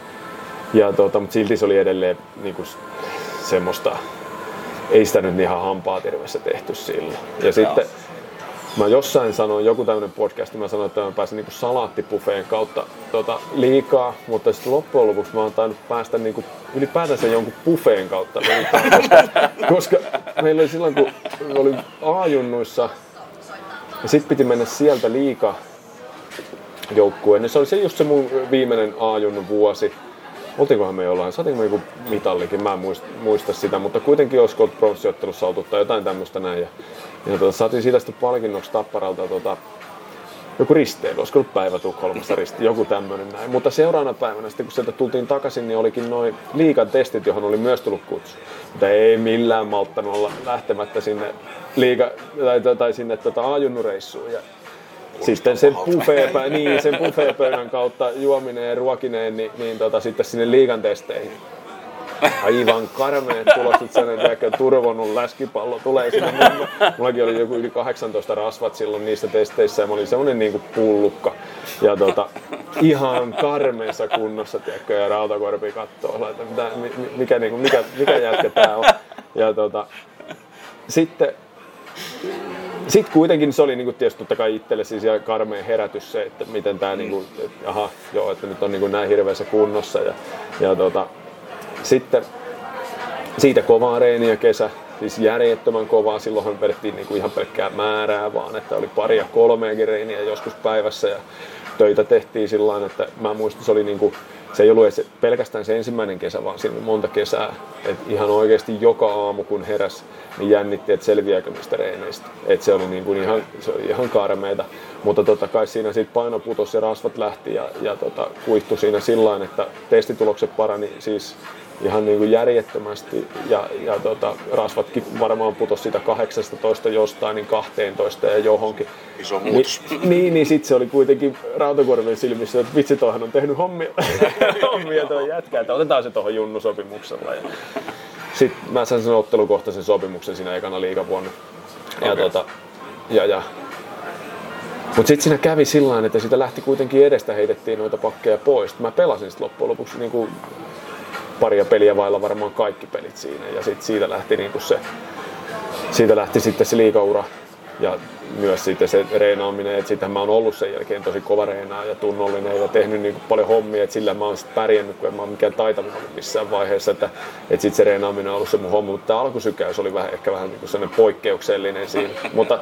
Ja tota, mutta silti se oli edelleen niin kuin semmoista, ei sitä nyt ihan hampaa terveessä tehty sillä. Ja sitten mä jossain sanoin, joku tämmöinen podcast, mä sanoin, että mä pääsin niinku salaattipufeen kautta tota, liikaa, mutta sitten loppujen lopuksi mä oon tainnut päästä niinku ylipäätänsä jonkun pufeen kautta koska, (laughs) koska meillä oli silloin, kun oli A-junnuissa ja sitten piti mennä sieltä liika joukkueen, niin se oli se just se mun viimeinen A-junnun vuosi. Oltiinkohan me jollain, saatiinko me joku mitallikin, mä en muista, muista sitä, mutta kuitenkin olisiko ollut pronssiottelussa oltu tai jotain tämmöistä näin. Ja ja tuota, saatiin siitä sitten palkinnoksi Tapparalta tuota, joku risteily, olisiko ollut päivä Tukholmassa risti, joku tämmöinen näin. Mutta seuraavana päivänä sitten kun sieltä tultiin takaisin, niin olikin noin liikan testit, johon oli myös tullut kutsu. Mutta ei millään malttanut olla lähtemättä sinne liiga, tai, tai sinne tota, ajunnureissuun. Ja sitten sen buffeepä, niin, sen buffeepöydän kautta juominen ja ruokineen, niin, niin tota, sitten sinne liigan testeihin aivan karmeet tulokset sen, että turvonnut läskipallo tulee sinne. Mullakin oli joku yli 18 rasvat silloin niissä testeissä ja mä olin semmonen niinku pullukka. Ja tota, ihan karmeessa kunnossa, tiedätkö, ja rautakorpi kattoo, että mitä, mikä, niinku, mikä, mikä jätkä tää on. Ja tota, sitten sitten kuitenkin se oli niinku tietysti totta kai itselle siis karmeen herätys se, että miten tämä, niinku, että aha, joo, että nyt on niinku näin hirveässä kunnossa. Ja, ja tota, sitten siitä kovaa reeniä kesä, siis järjettömän kovaa. Silloinhan vedettiin niinku ihan pelkkää määrää, vaan että oli pari ja kolmeakin reeniä joskus päivässä. Ja töitä tehtiin sillä että mä muistan, se oli niinku, se ei ollut pelkästään se ensimmäinen kesä, vaan siinä monta kesää. Et ihan oikeasti joka aamu kun heräs, niin jännitti, että selviääkö niistä reeneistä. Et se oli niinku ihan, se oli ihan karmeita. Mutta totta kai siinä siitä paino putosi ja rasvat lähti ja, ja tota, kuihtu siinä sillä että testitulokset parani siis ihan niin kuin järjettömästi ja, ja tota, rasvatkin varmaan putosi sitä 18 jostain niin 12 ja johonkin. Iso muutos. Ni, niin, niin sitten se oli kuitenkin Rautakorven silmissä, että vitsi toihan on tehnyt hommia, (laughs) hommia tuo jätkä, että otetaan se tuohon junnusopimuksella. Ja sitten mä sain sen ottelukohtaisen sopimuksen siinä ekana liikavuonna. Ja, okay. tota, ja, ja mutta sitten siinä kävi sillä että siitä lähti kuitenkin edestä heitettiin noita pakkeja pois. Mä pelasin sitten loppujen lopuksi niin kuin paria peliä vailla varmaan kaikki pelit siinä. Ja sit siitä lähti niinku se, siitä lähti sitten se liikaura ja myös sitten se reenaaminen, että sitähän mä oon ollut sen jälkeen tosi kova reenaa ja tunnollinen ja tehnyt niin paljon hommia, että sillä mä oon sitten pärjännyt, kun en mä oon mikään taitavin ollut missään vaiheessa, että, että sitten se reenaaminen on ollut se mun homma, mutta tämä alkusykäys oli vähän, ehkä vähän niin sellainen poikkeuksellinen siinä, mutta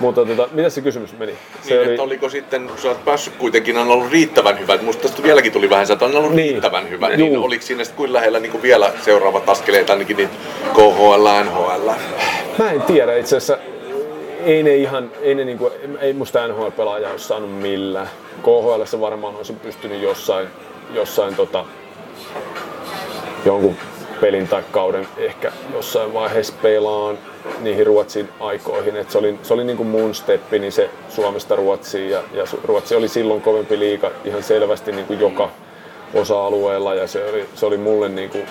Mutta tota, mitä se kysymys meni? Se niin, oli... että oliko sitten, kun sä oot päässyt kuitenkin, on ollut riittävän hyvä. Musta tästä vieläkin tuli vähän, että on ollut niin. riittävän hyvä. Niin, niin oliko siinä sitten kuin lähellä niin kuin vielä seuraavat askeleet, ainakin niin KHL, NHL? Mä en tiedä itse asiassa. Ei ne ihan, ei, ne niinku, ei musta NHL-pelaaja olisi saanut millään. KHL varmaan olisi pystynyt jossain, jossain tota, jonkun pelin tai kauden ehkä jossain vaiheessa pelaan niihin Ruotsin aikoihin. Et se oli, se oli niin kuin mun steppi, niin se Suomesta Ruotsiin ja, ja Ruotsi oli silloin kovempi liika ihan selvästi niin kuin joka osa-alueella ja se oli, se oli mulle niin kuin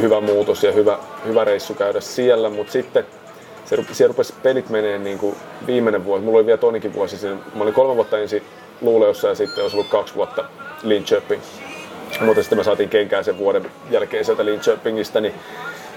hyvä muutos ja hyvä, hyvä reissu käydä siellä, mutta sitten se, siellä rupesi pelit menee niin kuin viimeinen vuosi. Mulla oli vielä toinenkin vuosi. Mä olin kolme vuotta ensin Luuleossa ja sitten olisi ollut kaksi vuotta Linköping. Mutta sitten me saatiin kenkään sen vuoden jälkeen sieltä Linköpingistä, niin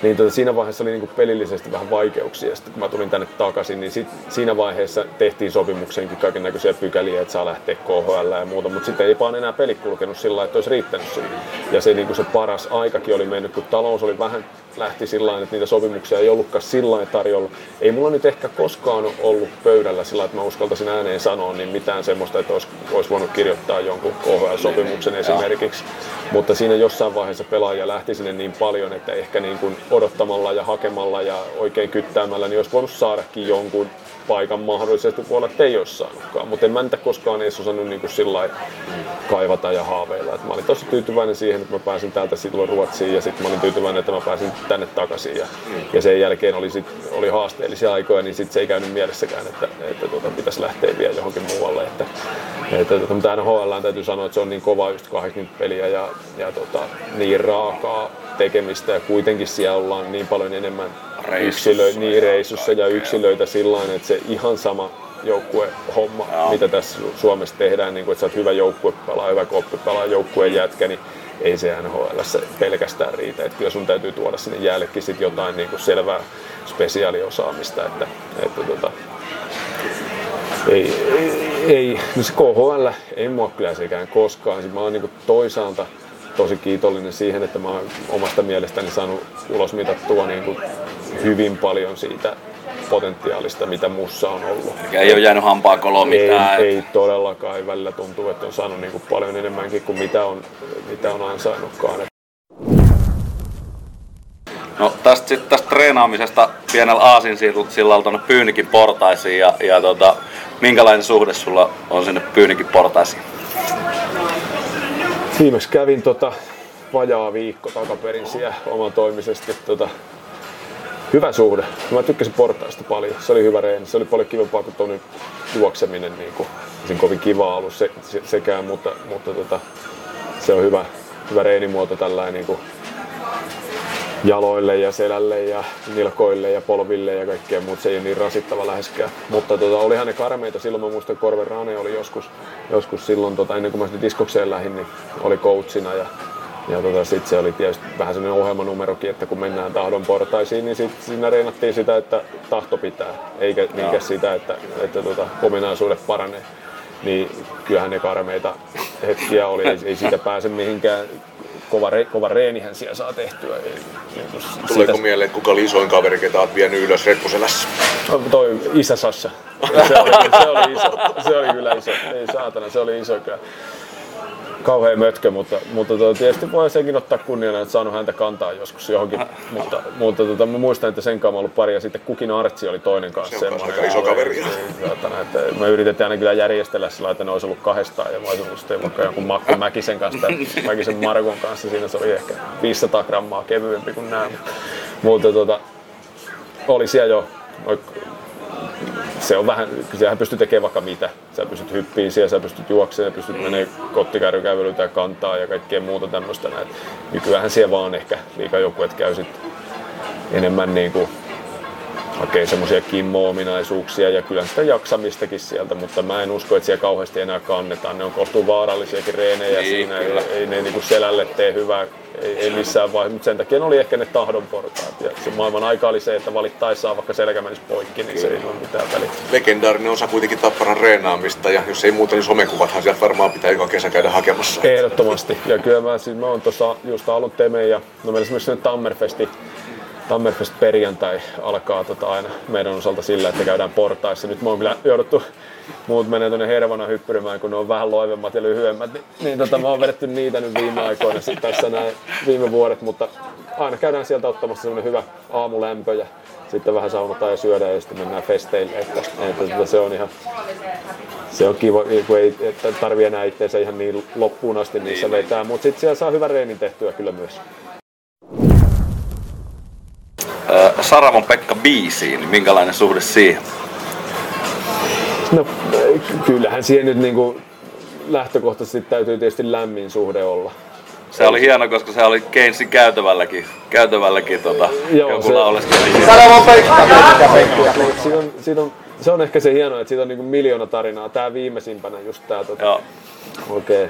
niin tota, siinä vaiheessa oli niinku pelillisesti vähän vaikeuksia. Sitten kun mä tulin tänne takaisin, niin sit, siinä vaiheessa tehtiin sopimukseenkin kaiken näköisiä pykäliä, että saa lähteä KHL ja muuta. Mutta sitten ei vaan enää peli kulkenut sillä lailla, että olisi riittänyt sinne. Ja se, niinku se paras aikakin oli mennyt, kun talous oli vähän lähti sillä että niitä sopimuksia ei ollutkaan sillä tarjolla. Ei mulla nyt ehkä koskaan ollut pöydällä sillä että mä uskaltaisin ääneen sanoa niin mitään semmoista, että olisi, olisi voinut kirjoittaa jonkun KHL-sopimuksen esimerkiksi. Mutta siinä jossain vaiheessa pelaaja lähti sinne niin paljon, että ehkä niin kuin odottamalla ja hakemalla ja oikein kyttäämällä, niin olisi voinut saadakin jonkun paikan mahdollisesti. Voi olla, että ei olisi saanutkaan, mutta en mä niitä koskaan edes osannut niin kuin sillä kaivata ja haaveilla. Et mä olin tosi tyytyväinen siihen, että mä pääsin täältä silloin Ruotsiin ja sitten mä olin tyytyväinen, että mä pääsin tänne takaisin. Ja, ja sen jälkeen oli, sit, oli haasteellisia aikoja, niin sitten se ei käynyt mielessäkään, että, että tuota, pitäisi lähteä vielä johonkin muualle. Että, että, tuota, mutta NHL täytyy sanoa, että se on niin kova just 80 peliä ja, ja tota, niin raakaa tekemistä ja kuitenkin siellä ollaan niin paljon enemmän yksilöitä, niin reissussa ja yksilöitä sillä että se ihan sama joukkue homma, mitä tässä Suomessa tehdään, niin kuin, että sä oot hyvä joukkue pelaa, hyvä koppi pelaa, joukkueen jätkä, niin ei se NHL pelkästään riitä. Että kyllä sun täytyy tuoda sinne jällekin sit jotain niin kuin selvää spesiaaliosaamista. Että, että tota, ei, ei, ei, no se KHL ei mua kyllä sekään koskaan. Mä oon niin toisaalta tosi kiitollinen siihen, että mä oon omasta mielestäni saanut ulos mitattua niin kuin hyvin paljon siitä potentiaalista, mitä mussa on ollut. Ei ole jäänyt hampaa koloa mitään. Ei, ei todellakaan. Välillä tuntuu, että on saanut niin kuin paljon enemmänkin kuin mitä on, mitä on ansainnutkaan. No tästä, sit, tästä treenaamisesta pienellä aasin sillä tuonne Pyynikin portaisiin ja, ja tota, minkälainen suhde sulla on sinne Pyynikin portaisiin? Viimeksi kävin tota, vajaa viikko takaperin siellä omatoimisesti tota, hyvä suhde. Mä tykkäsin portaista paljon. Se oli hyvä reeni. Se oli paljon kivempaa kuin tuonne juokseminen. Niin kuin, kovin kiva ollut se, se, sekään, mutta, mutta tota, se on hyvä, hyvä reenimuoto tällainen niin kuin jaloille ja selälle ja nilkoille ja polville ja kaikkea muuta. Se ei ole niin rasittava läheskään. Mutta tota, olihan ne karmeita. Silloin mä muistan, Korven Rane oli joskus, joskus silloin, tota, ennen kuin mä sinne diskokseen lähdin, niin oli coachina ja ja tota, sitten se oli tietysti vähän sellainen ohjelmanumerokin, että kun mennään tahdon portaisiin, niin sit siinä reenattiin sitä, että tahto pitää, eikä niinkään sitä, että, että tota, ominaisuudet paranee. Niin kyllähän ne karmeita hetkiä oli, ei, ei siitä pääse mihinkään kova, re, kova reenihän siellä saa tehtyä. Niin Tuleeko sitä... mieleen, kuka oli isoin kaveri, ketä olet vienyt ylös reppuselässä? No, toi isä Sassa. Se oli, se oli, iso. Se oli kyllä iso. Ei saatana, se oli iso kyllä kauhean mötkö, mutta, mutta tuota, tietysti voi senkin ottaa kunniana, että saanut häntä kantaa joskus johonkin. mutta, mutta tota, mä muistan, että sen kanssa ollut pari ja sitten Kukin Artsi oli toinen kanssa. Se on aika iso kaveri. Saatana, että me yritettiin aina kyllä järjestellä sillä, että ne olisi ollut kahdestaan ja mä olisin ollut vaikka jonkun Makko Mäkisen kanssa tai Mäkisen Markon kanssa. Siinä se oli ehkä 500 grammaa kevyempi kuin nämä. Mutta tota, oli siellä jo se on vähän, sehän pystyy tekemään vaikka mitä. Sä pystyt hyppiin siellä, sä pystyt juoksemaan, pystyt menemään kottikärrykävelyä ja kantaa ja kaikkea muuta tämmöistä. Nykyään siellä vaan ehkä liikajoukkueet käy sit enemmän niin kuin hakee semmoisia kimmo-ominaisuuksia ja kyllä sitä jaksamistakin sieltä, mutta mä en usko, että siellä kauheasti enää kannetaan. Ne on kohtuu vaarallisiakin reenejä niin, siinä, ei, ei ne niinku selälle tee hyvää, ei, ei missään vaiheessa, mutta sen takia ne oli ehkä ne tahdon portaat. Ja se maailman aika oli se, että valittaessaan vaikka selkä menisi poikki, niin kyllä. se ei ole mitään väliä. Legendaarinen osa kuitenkin Tapparan reenaamista ja jos ei muuta, niin somekuvathan sieltä varmaan pitää joka kesä käydä hakemassa. Ehdottomasti. Ja kyllä mä, siis mä oon tuossa just alun Teme ja no meillä esimerkiksi Tammerfesti Tammerfest perjantai alkaa tota aina meidän osalta sillä, että käydään portaissa. Nyt me on kyllä jouduttu, muut menee tuonne Hervana hyppyrimään, kun ne on vähän loivemmat ja lyhyemmät. Niin, niin tota, mä oon vedetty niitä nyt viime aikoina tässä näin viime vuodet, mutta aina käydään sieltä ottamassa semmoinen hyvä aamulämpö ja sitten vähän saunotaan ja syödään ja sitten mennään festeille. Että, että, että se on ihan se on kiva, kun ei että tarvii enää itseensä ihan niin loppuun asti niissä niin, vetää, mutta sitten siellä saa hyvän reenin tehtyä kyllä myös. Saravon Pekka biisiin, niin minkälainen suhde siihen? No kyllähän siihen nyt niinku lähtökohtaisesti täytyy tietysti lämmin suhde olla. Se oli hieno, koska se oli Keynesin käytävälläkin, käytävälläkin tota, Joo, joku se- lauleskeli. Saravon Pekka! Siitä on, siitä on, se on ehkä se hieno, että siitä on niinku miljoona tarinaa. Tää viimeisimpänä just tää tota, Joo. Okei.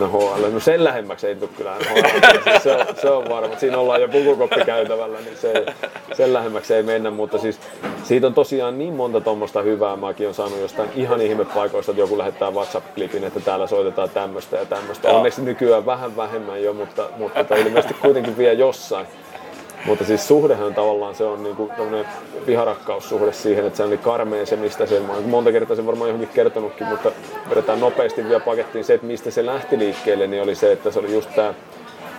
NHL. No sen lähemmäksi ei tule kyllä NHL. Siis se, on, se on varma. Siinä ollaan jo pukukoppikäytävällä, niin se, sen lähemmäksi ei mennä. Mutta siis siitä on tosiaan niin monta tuommoista hyvää. Mäkin on saanut jostain ihan ihmepaikoista, että joku lähettää WhatsApp-klipin, että täällä soitetaan tämmöistä ja tämmöistä. Onneksi nykyään vähän vähemmän jo, mutta, mutta ilmeisesti kuitenkin vielä jossain. Mutta siis suhdehan tavallaan se on niinku tämmönen viharakkaussuhde siihen, että se oli karmea se, mistä se, mä monta kertaa sen varmaan johonkin kertonutkin, mutta vedetään nopeasti vielä pakettiin se, että mistä se lähti liikkeelle, niin oli se, että se oli just tää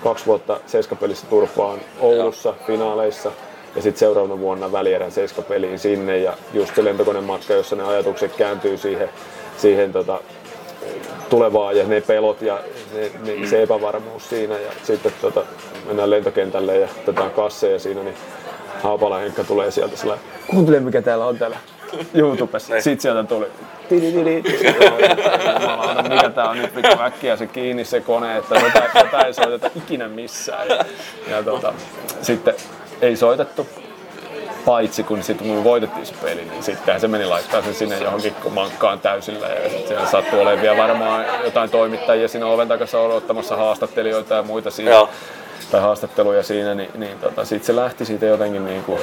kaksi vuotta seiskapelissä turpaan Oulussa finaaleissa ja sitten seuraavana vuonna välierän seiskapeliin sinne ja just se lentokonematka, jossa ne ajatukset kääntyy siihen, siihen tota, tulevaa ja ne pelot ja ne, ne, se epävarmuus siinä ja sitten tota, mennään lentokentälle ja otetaan kasseja siinä, niin Haapala Henkka tulee sieltä sellainen, kuuntele mikä täällä on täällä YouTubessa. Sitten sieltä tuli. Jumalauta, (laughs) mikä tää on nyt vittu äkkiä se kiinni se kone, että tätä, tätä ei soiteta ikinä missään. Ja, ja tota, sitten ei soitettu, paitsi kun sitten kun me voitettiin se peli, niin sittenhän se meni laittaa sen sinne johonkin mankkaan täysillä ja sitten siellä sattui olemaan vielä varmaan jotain toimittajia siinä oven takassa odottamassa haastattelijoita ja muita siinä. Joo. Tai haastatteluja siinä, niin, niin tota, sitten se lähti siitä jotenkin niin kuin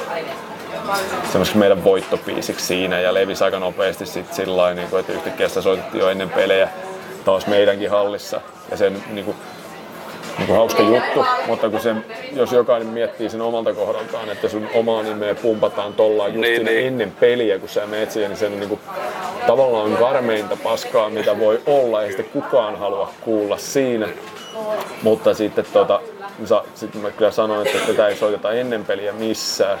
semmoiseksi meidän voittopiisiksi siinä ja levisi aika nopeasti sitten sillä lailla, niin kuin, että yhtäkkiä sitä soitettiin jo ennen pelejä taas meidänkin hallissa. Ja sen niin kuin, niin hauska juttu, mutta kun se, jos jokainen miettii sen omalta kohdaltaan, että sun omaa nimeä pumpataan tollaan just Niin, niin, ennen peliä, kun sä menet siihen, niin se on niin kuin, tavallaan karmeinta paskaa, mitä voi olla, ei sitten kukaan halua kuulla siinä. Mutta sitten tota, sitten mä kyllä sanoin, että tätä ei soiteta ennen peliä missään.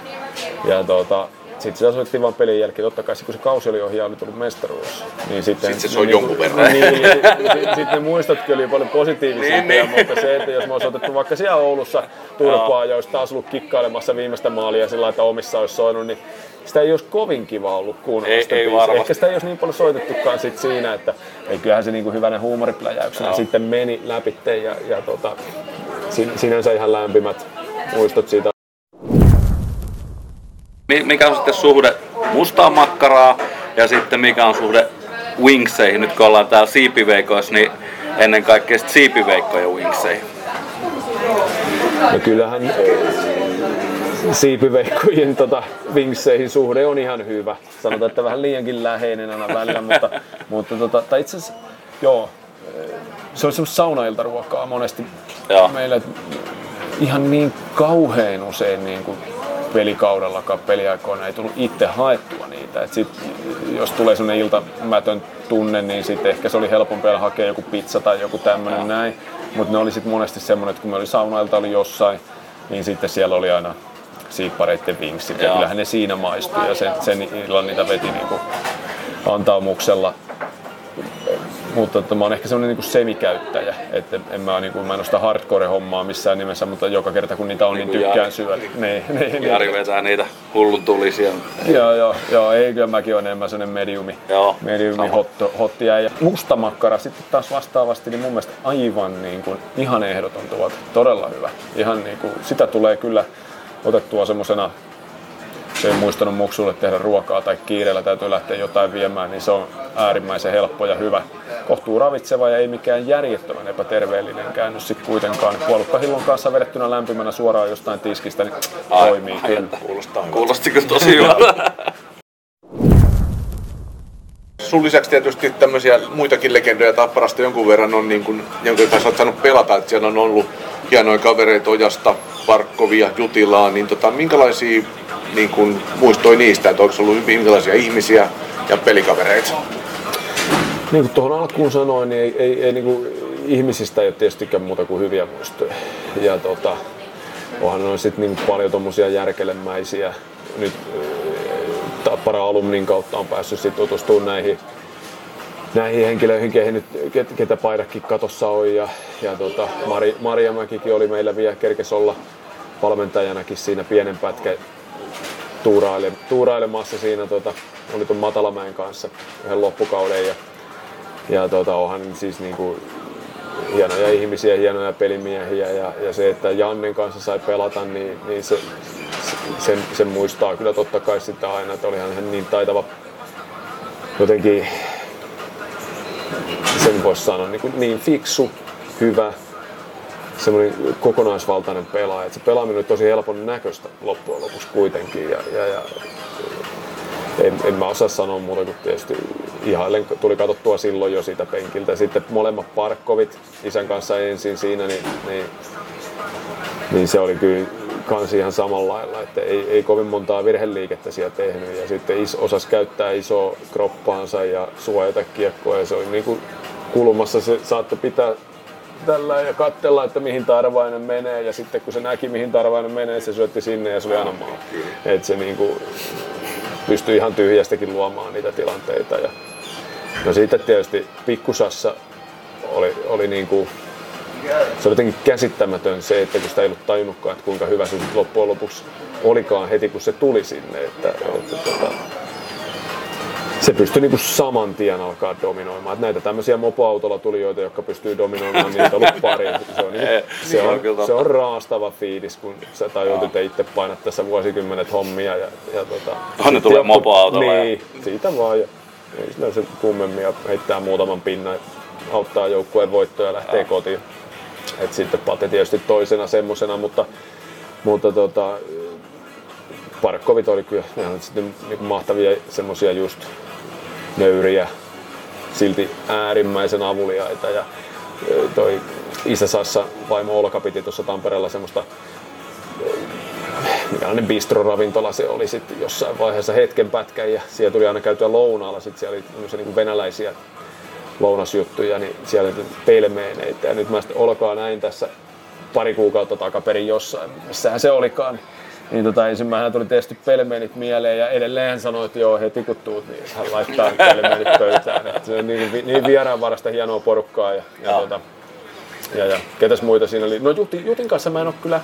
Ja tota, sitten sitä soitettiin vaan pelin jälkeen. Totta kai kun se kausi oli ohi ja oli tullut mestaruus. Niin sitten, Sitten se soi niin, jonkun verran. Niin, sitten sit ne muistotkin oli paljon positiivisempia, Niin, niin. mutta se, että jos me olisi otettu vaikka siellä Oulussa turpaa ja olisi taas ollut kikkailemassa viimeistä maalia sillä että omissa olisi soinut, niin sitä ei olisi kovin kiva ollut kuunnella Ei- sitä ei varmasti. Ehkä sitä ei olisi niin paljon soitettukaan sit siinä, että ei, kyllähän se niinku hyvänä huumoripläjäyksenä Joo. sitten meni läpitte ja, ja tota, sin, sinänsä ihan lämpimät muistot siitä Mikä on sitten suhde mustaan makkaraa ja sitten mikä on suhde wingseihin? Nyt kun ollaan täällä siipiveikoissa, niin ennen kaikkea sitten siipiveikkoja wingseihin. No kyllähän äh, siipiveikkojen tota, vinkseihin suhde on ihan hyvä. Sanotaan, että vähän liiankin läheinen aina välillä, mutta, (laughs) mutta tota, tai itse asiassa, joo, äh, se on semmoista saunailtaruokaa monesti Joo. meillä ihan niin kauhean usein niin kuin pelikaudellakaan peliaikoina ei tullut itse haettua niitä. Et sit, jos tulee sellainen iltamätön tunne, niin sitten ehkä se oli helpompi hakea joku pizza tai joku tämmöinen näin. Mutta ne oli sitten monesti semmoinen, että kun me oli saunailta oli jossain, niin sitten siellä oli aina siippareitten vinksit. Ja kyllähän ne siinä maistui ja sen, sen illan niitä veti niin kuin antaumuksella mutta että mä oon ehkä semmoinen niin semikäyttäjä, että en mä, niin kuin, mä en ole sitä hardcore-hommaa missään nimessä, mutta joka kerta kun niitä on, niin Niin tykkään syödä. Niin, niin, niin. Jari vetää niitä hullun tulisia. Joo, joo, joo, ei kyllä mäkin olen enemmän semmoinen mediumi, Joo, mediumi hot, hottia. Ja mustamakkara sitten taas vastaavasti, niin mun mielestä aivan niin kuin, ihan ehdoton tuote, todella hyvä. Ihan niin kuin, sitä tulee kyllä otettua semmoisena se ei muistanut muksulle tehdä ruokaa tai kiireellä täytyy lähteä jotain viemään, niin se on äärimmäisen helppo ja hyvä. Kohtuu ravitseva ja ei mikään järjettömän epäterveellinen käännös sitten kuitenkaan. Puolukkahillon kanssa vedettynä lämpimänä suoraan jostain tiskistä, niin toimii kyllä. Kuulostaa. Kuulosti kyllä tosi hyvältä. Sun lisäksi tietysti tämmöisiä muitakin legendoja Tapparasta jonkun verran on, niin kuin, jonka kanssa olet saanut pelata, että siellä on ollut hienoja kavereita Ojasta, Parkkovia, Jutilaa, niin tota, minkälaisia niin kun, muistoi niistä, että onko ollut minkälaisia ihmisiä ja pelikavereita? Niin kuin tuohon alkuun sanoin, niin ei, ei, ei niin kuin, ihmisistä ei ole tietystikään muuta kuin hyviä muistoja. Ja tota, onhan on sitten niin paljon tuommoisia järkelemäisiä. Nyt Tappara Alumnin kautta on päässyt sit tutustumaan näihin, näihin henkilöihin, nyt, ket, ketä paidakin katossa on. Ja, ja tota, Mari, Maria Mäkikin oli meillä vielä kerkes olla valmentajanakin siinä pienen pätkän tuuraile, tuurailemassa siinä. Tota, oli tuon Matalamäen kanssa yhden loppukauden. Ja, ja tota, onhan siis niinku hienoja ihmisiä, hienoja pelimiehiä ja, ja se, että Jannen kanssa sai pelata, niin, niin se, sen, sen, muistaa kyllä totta kai sitä aina, että olihan hän niin taitava jotenkin sen voisi sanoa niin, kuin niin fiksu, hyvä, semmoinen kokonaisvaltainen pelaaja. Se pelaaminen on tosi helpon näköistä loppujen lopuksi kuitenkin. Ja, ja, ja en, en mä osaa sanoa muuta kuin tietysti ihailen, tuli katsottua silloin jo siitä penkiltä. Sitten molemmat Parkkovit isän kanssa ensin siinä, niin, niin, niin se oli kyllä kans ihan samalla lailla, että ei, ei kovin montaa virheliikettä siellä tehnyt ja sitten is, osas käyttää iso kroppaansa ja suojata kiekkoa ja se oli niin kuin kulmassa se saattoi pitää tällä ja katsella, että mihin Tarvainen menee ja sitten kun se näki mihin Tarvainen menee, se syötti sinne ja se oli aina maa. Että se niinku pystyi ihan tyhjästäkin luomaan niitä tilanteita. Ja no sitten tietysti pikkusassa oli, oli niinku, se oli jotenkin käsittämätön se, että kun sitä ei ollut tajunnutkaan, että kuinka hyvä se loppujen lopuksi olikaan heti kun se tuli sinne. Että, että, että se pystyy niinku saman tien alkaa dominoimaan. Et näitä tämmöisiä mopoautolla tulijoita, jotka pystyy dominoimaan, niitä on ollut pari. Se on, niinku, se on, se on raastava fiilis, kun sä tajut, itse painat tässä vuosikymmenet hommia. Ja, ja tota, on ne tulee mopoautolla. Niin, ja... siitä vaan. Ja, ei sillä se kummemmin ja heittää muutaman pinnan, auttaa joukkueen voittoja ja lähtee ja. kotiin. Et sitten Pate tietysti toisena semmosena, mutta, mutta tota, Parkkovit oli kyllä ihan sitten niin mahtavia semmosia just nöyriä, silti äärimmäisen avuliaita. Ja toi isä Sassa vaimo Olka piti tuossa Tampereella semmoista mikälainen bistro-ravintola se oli sitten jossain vaiheessa hetken pätkän. Ja siellä tuli aina käytyä lounaalla, sitten siellä oli niin venäläisiä lounasjuttuja, niin siellä pelmeeneitä ja nyt mä sitten Olkaa näin tässä pari kuukautta takaperin jossain, missähän se olikaan, niin tota, ensimmäisenä tuli tietysti pelmeenit mieleen ja edelleen hän sanoi, että joo, heti kun tuut, niin hän laittaa pelmeenit pöytään. Se on niin, niin vieraanvarasta hienoa porukkaa ja, ja, ja. Tota, ja, ja ketäs muita siinä oli. No Jutin, Jutin kanssa mä en ole kyllä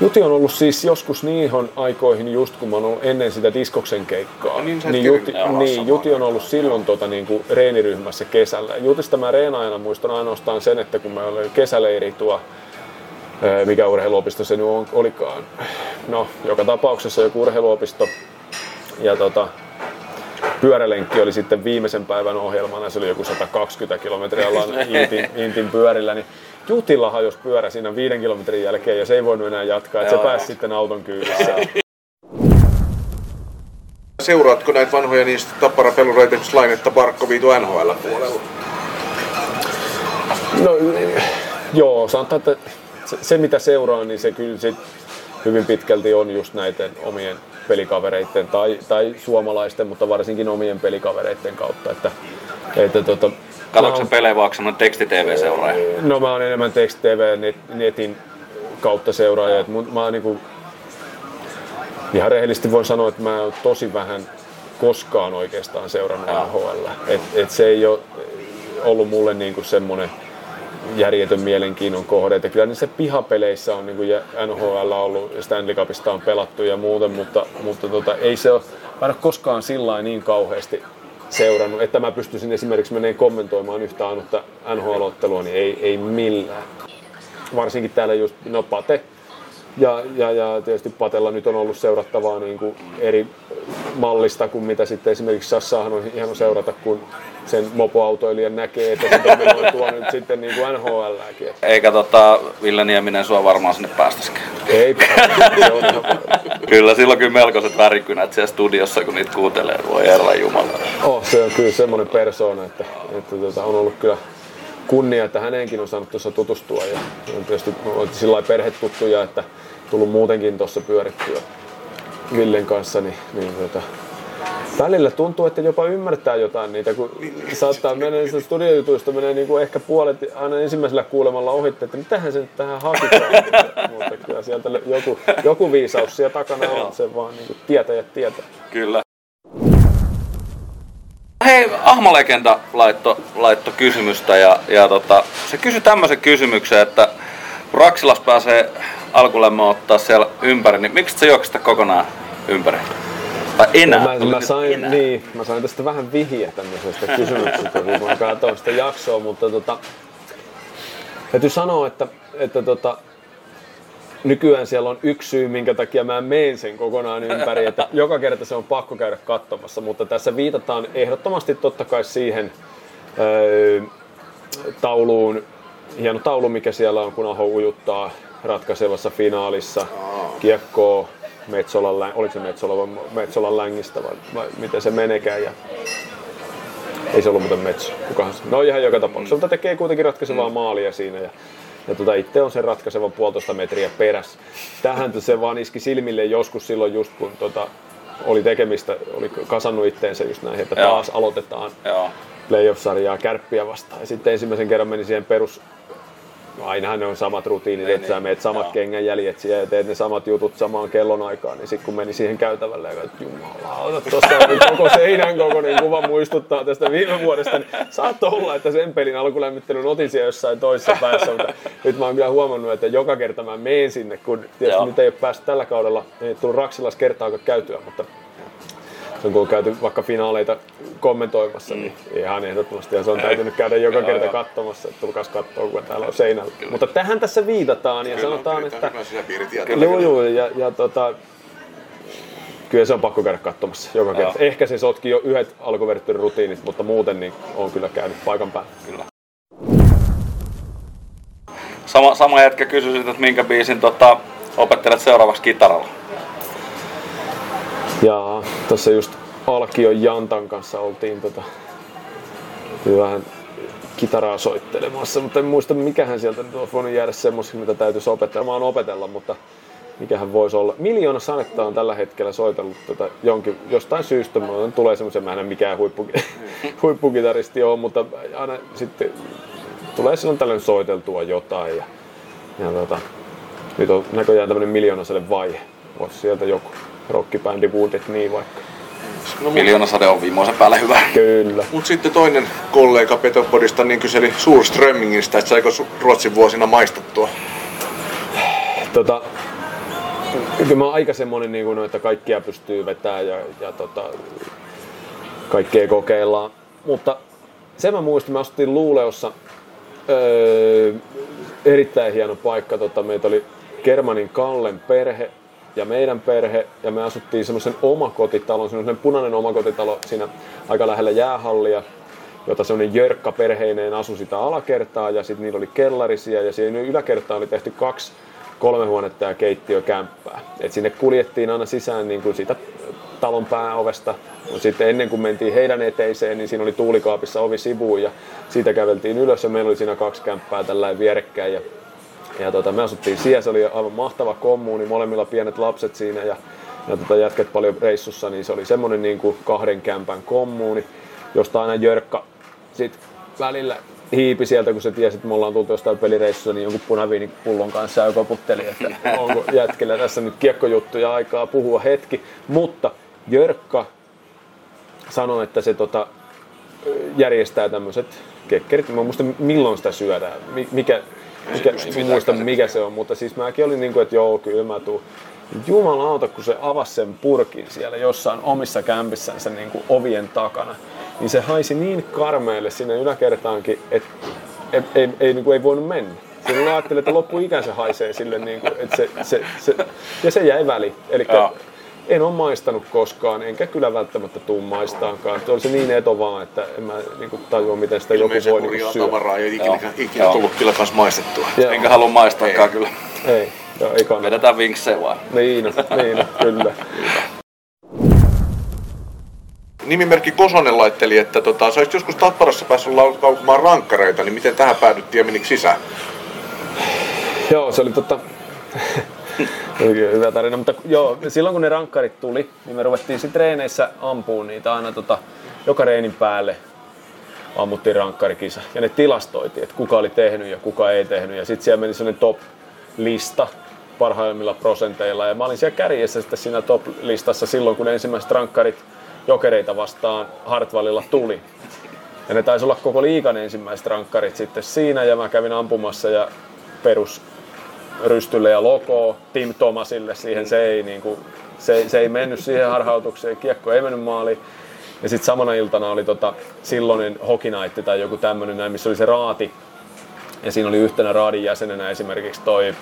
Juti on ollut siis joskus niihin aikoihin just kun mä oon ollut ennen sitä diskoksen keikkaa. Niin, niin, Juti, niin Juti on ollut silloin tota, niin kuin reeniryhmässä kesällä. Jutista mä reenaajana muistan ainoastaan sen, että kun mä olin kesäleiri tuo mikä urheiluopisto se nyt on, olikaan. No, joka tapauksessa joku urheiluopisto. Ja tota, pyörälenkki oli sitten viimeisen päivän ohjelmana, se oli joku 120 kilometriä (laughs) ollaan Intin, Intin pyörillä, niin Jutilla hajosi pyörä siinä viiden kilometrin jälkeen ja se ei voinut enää jatkaa, että se pääsi sitten auton kyydissä. (laughs) Seuraatko näitä vanhoja niistä Tappara pelureita, esimerkiksi Lainetta Barkkoviitu NHL puolella? No joo, sanotaan, että se, se mitä seuraa, niin se kyllä sit hyvin pitkälti on just näiden omien pelikavereiden tai, tai suomalaisten, mutta varsinkin omien pelikavereiden kautta. Että, että tota, Katsotko pelejä vaikka semmoinen teksti-tv-seuraaja? No mä oon enemmän teksti-tv net, netin kautta seuraaja. Et mun, mä oon niinku, ihan rehellisesti voin sanoa, että mä oon tosi vähän koskaan oikeastaan seurannut NHL. Et, et se ei ole ollut mulle niinku semmoinen järjetön mielenkiinnon kohde. Että kyllä niissä pihapeleissä on niin kuin NHL ollut ja Stanley Cupista on pelattu ja muuten, mutta, mutta tota, ei se ole, ole koskaan sillä niin kauheasti seurannut, että mä pystyisin esimerkiksi meneen kommentoimaan yhtä ainutta NHL-ottelua, niin ei, ei millään. Varsinkin täällä just, no Pate, ja, ja, ja tietysti Patella nyt on ollut seurattavaa niin kuin eri mallista kuin mitä sitten esimerkiksi Sassaahan on hieno seurata, kun sen mopoautoilijan näkee, että se dominoituu nyt sitten niin kuin NHLäkin. Eikä tota, Ville Nieminen sua varmaan sinne päästäisikään. Ei Kyllä silloin kyllä melkoiset värikynät siellä studiossa, kun niitä kuuntelee, voi herra jumala. Oh, se on kyllä semmoinen persoona, että, että tota, on ollut kyllä kunnia, että häneenkin on saanut tuossa tutustua. Ja on tietysti sillä perhetuttuja, että tullut muutenkin tuossa pyörittyä Villen kanssa, niin, niin tota, välillä tuntuu, että jopa ymmärtää jotain niitä, kun saattaa mennä niistä studiojutuista menee niin kuin ehkä puolet aina ensimmäisellä kuulemalla ohitte, että mitähän se nyt tähän hakitaan. mutta kyllä sieltä joku, joku viisaus siellä takana on, se vaan niin kuin tietäjät tietää. Kyllä. Hei, Ahmalegenda laitto, laitto kysymystä ja, ja tota, se kysyi tämmöisen kysymyksen, että kun Raksilas pääsee alkulemma ottaa siellä ympäri, niin miksi se juoksista kokonaan ympäri? Tai enää. Mä, mä, sain, enää. Niin, mä sain tästä vähän vihiä tämmöisestä kysymyksestä, kun mä katsoin sitä jaksoa, mutta tota, täytyy sanoa, että, että tota, nykyään siellä on yksi syy, minkä takia mä meen sen kokonaan ympäri, että (laughs) joka kerta se on pakko käydä katsomassa, mutta tässä viitataan ehdottomasti totta kai siihen öö, tauluun, hieno taulu, mikä siellä on, kun Aho ujuttaa ratkaisevassa finaalissa kiekkoa Metsolan, oliko se Metsola vai Metsolan längistä vai, vai miten se menekään. Ja ei se ollut muuten Metso, kukahan se. No ihan joka tapauksessa, mutta tekee kuitenkin ratkaisevaa mm. maalia siinä. Ja, ja tota, itse on sen ratkaiseva puolitoista metriä perässä. Tähän se vaan iski silmille joskus silloin just kun tota, oli tekemistä, oli kasannut itteensä just näin, että taas Joo. aloitetaan Joo. playoff-sarjaa kärppiä vastaan. Ja sitten ensimmäisen kerran meni siihen perus No ainahan ne on samat rutiinit, että sä niin. meet samat Joo. kengänjäljet siellä ja teet ne samat jutut samaan kellonaikaan, niin sitten kun meni siihen käytävälle ja että jumala, tuossa on koko seinän kokoinen kuva muistuttaa tästä viime vuodesta, niin saattoi olla, että sen pelin alkulämmittelyn otin siellä jossain toisessa päässä, mutta nyt mä oon kyllä huomannut, että joka kerta mä meen sinne, kun tietysti Joo. nyt ei ole päässyt tällä kaudella, ei tullut Raksilas kertaakaan käytyä, mutta kun on käyty vaikka finaaleita kommentoimassa, niin mm. niin ihan ehdottomasti. Ja se on täytynyt käydä joka kerta katsomassa, että tulkaas katsoa, kun täällä on seinällä. Kyllä. Mutta tähän tässä viitataan ja kyllä, sanotaan, että... Kyllä, joo, joo, ja, ja tota, kyllä se on pakko käydä katsomassa joka kerta. Joo. Ehkä se sotki jo yhdet alkuverttyyn rutiinit, mutta muuten niin on kyllä käynyt paikan päällä. Kyllä. Sama, sama jätkä kysyi, että minkä biisin tota, opettelet seuraavaksi kitaralla? Ja tuossa just Alkion Jantan kanssa oltiin tota, vähän kitaraa soittelemassa, mutta en muista mikähän sieltä nyt olisi voinut jäädä semmoisia, mitä täytyisi opetella. opetella, mutta mikähän voisi olla. Miljoona sanetta on tällä hetkellä soitellut tota jonkin, jostain syystä. Mulla tulee semmoisen, mä en mikään huippu, (laughs) huippukitaristi ole, mutta aina sitten tulee silloin tällöin soiteltua jotain. Ja, ja tota, nyt on näköjään tämmöinen miljoonaselle vaihe. Voisi sieltä joku rockibändi Wounded niin vaikka. No, Miljoona sade on viimeisen päälle hyvä. Kyllä. Mutta sitten toinen kollega Petopodista niin kyseli Surströmmingistä, että saiko Ruotsin vuosina maistattua? Tota, kyllä mä oon aika semmonen, niin kuin, että kaikkia pystyy vetämään ja, ja tota, kaikkea kokeillaan. Mutta sen mä muistin, mä asuttiin Luuleossa öö, erittäin hieno paikka. Tota, meitä oli Kermanin Kallen perhe, ja meidän perhe, ja me asuttiin semmoisen omakotitalon, semmoisen punainen omakotitalo siinä aika lähellä jäähallia, jota semmoinen Jörkka perheineen asui sitä alakertaa, ja sitten niillä oli kellarisia, ja siinä yläkertaan oli tehty kaksi kolme huonetta ja keittiökämppää. Et sinne kuljettiin aina sisään niin kuin siitä talon pääovesta. Sitten ennen kuin mentiin heidän eteiseen, niin siinä oli tuulikaapissa ovi sivuun ja siitä käveltiin ylös ja meillä oli siinä kaksi kämppää tällä vierekkäin. Ja ja tota, me asuttiin siellä, se oli aivan mahtava kommuuni, molemmilla pienet lapset siinä ja, ja tota, jätket paljon reissussa, niin se oli semmoinen niin kuin kahden kämpän kommuuni, josta aina Jörkka sit välillä hiipi sieltä, kun se tiesi, että me ollaan tultu jostain pelireissussa, niin jonkun punaviinipullon kanssa ja koputteli, että onko jätkellä tässä nyt kiekkojuttuja aikaa puhua hetki. Mutta Jörkka sanoi, että se tota, järjestää tämmöiset kekkerit. Mä muistan milloin sitä syödään. Mikä, mikä, muista mikä se on, mutta siis mäkin olin niin kuin, että joo, kyllä mä tuun. Jumalauta, kun se avasi sen purkin siellä jossain omissa kämpissänsä niin kuin ovien takana, niin se haisi niin karmeelle sinne yläkertaankin, että ei, ei, ei, niin kuin ei voinut mennä. Silloin ajattelin, että loppuikänsä haisee sille, niin kuin, että se, se, se, ja se jäi väli. Eli en ole maistanut koskaan, enkä kyllä välttämättä tuu maistaankaan. Se oli se niin eto vaan, että en mä niin tajua, miten sitä joku voi niin syödä. tavaraa ei ikinä, ikinä tullut kyllä kanssa maistettua. Joo. Enkä halua maistaakaan ei. kyllä. Ei, joo, ei kannata. Vedetään vinksejä vaan. Niin, niin kyllä. nimimerkki Kosonen laitteli, että tota, sä olisit joskus Tapparassa päässyt laukumaan rankkareita, niin miten tähän päädyttiin ja menikö sisään? Joo, se oli tota... hyvä tarina, mutta joo, silloin kun ne rankkarit tuli, niin me ruvettiin sitten treeneissä ampuun niitä aina tota, joka reenin päälle ammuttiin rankkarikisa. Ja ne tilastoitiin, että kuka oli tehnyt ja kuka ei tehnyt. Ja sitten siellä meni sellainen top-lista parhaimmilla prosenteilla. Ja mä olin siellä kärjessä sitten siinä top-listassa silloin, kun ensimmäiset rankkarit jokereita vastaan Hartwallilla tuli. Ja ne taisi olla koko liikan ensimmäiset rankkarit sitten siinä ja mä kävin ampumassa ja perus rystylle ja logo Tim Thomasille siihen se ei, niin kuin, se, se ei mennyt siihen harhautukseen, kiekko ei mennyt maaliin. Ja sitten samana iltana oli tota, silloinen Hockey tai joku tämmöinen näin, missä oli se raati. Ja siinä oli yhtenä raadin jäsenenä esimerkiksi toi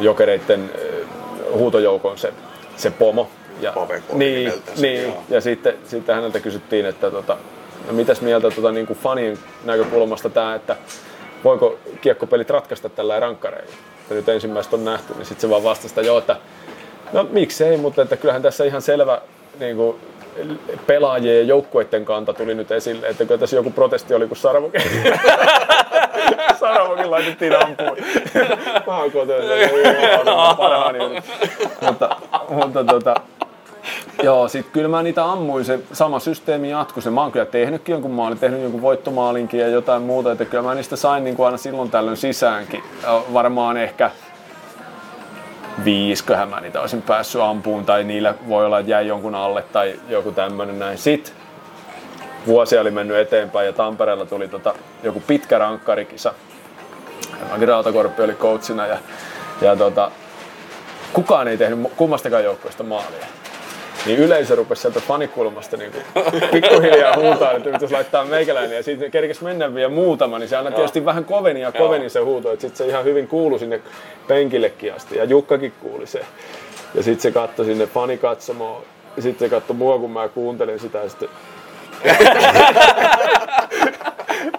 jokereiden huutojoukon se, se pomo. Ja, niin, niin, ja sitten, sitten häneltä kysyttiin, että tota, no mitäs mieltä tota, niin kuin fanien näkökulmasta tämä, että voiko kiekkopelit ratkaista tällä rankkareilla. Ja nyt ensimmäistä on nähty, niin sitten se vaan vastasi, että joo, että no miksei, mutta että kyllähän tässä ihan selvä niin kuin, pelaajien ja joukkueiden kanta tuli nyt esille, että kyllä tässä joku protesti oli, kun Saravokin, Saravokin laitettiin ampuun. Mä oon kotoinen, parhaani. Mutta, mutta tota, Joo, sit kyllä mä niitä ammuin, se sama systeemi jatkui. Se, mä oon kyllä tehnytkin jonkun maalin, tehnyt jonkun voittomaalinkin ja jotain muuta, että kyllä mä niistä sain niin kuin aina silloin tällöin sisäänkin. Varmaan ehkä viisköhän mä niitä olisin päässyt ampuun tai niillä voi olla, että jäi jonkun alle tai joku tämmönen näin. Sitten vuosia oli mennyt eteenpäin ja Tampereella tuli tota, joku pitkä rankkarikisa. Magi Rautakorppi oli coachina ja, ja tota, kukaan ei tehnyt kummastakaan joukkoista maalia niin yleisö rupesi sieltä fanikulmasta niin pikkuhiljaa huutaa, että pitäisi laittaa meikäläinen. Ja sitten kerkesi mennä vielä muutama, niin se aina tietysti vähän koveni ja koveni se huuto, että sitten se ihan hyvin kuului sinne penkillekin asti. Ja Jukkakin kuuli se. Ja sitten se katsoi sinne fanikatsomoon. Ja sitten se katsoi mua, kun mä kuuntelin sitä ja sitten... (laughs)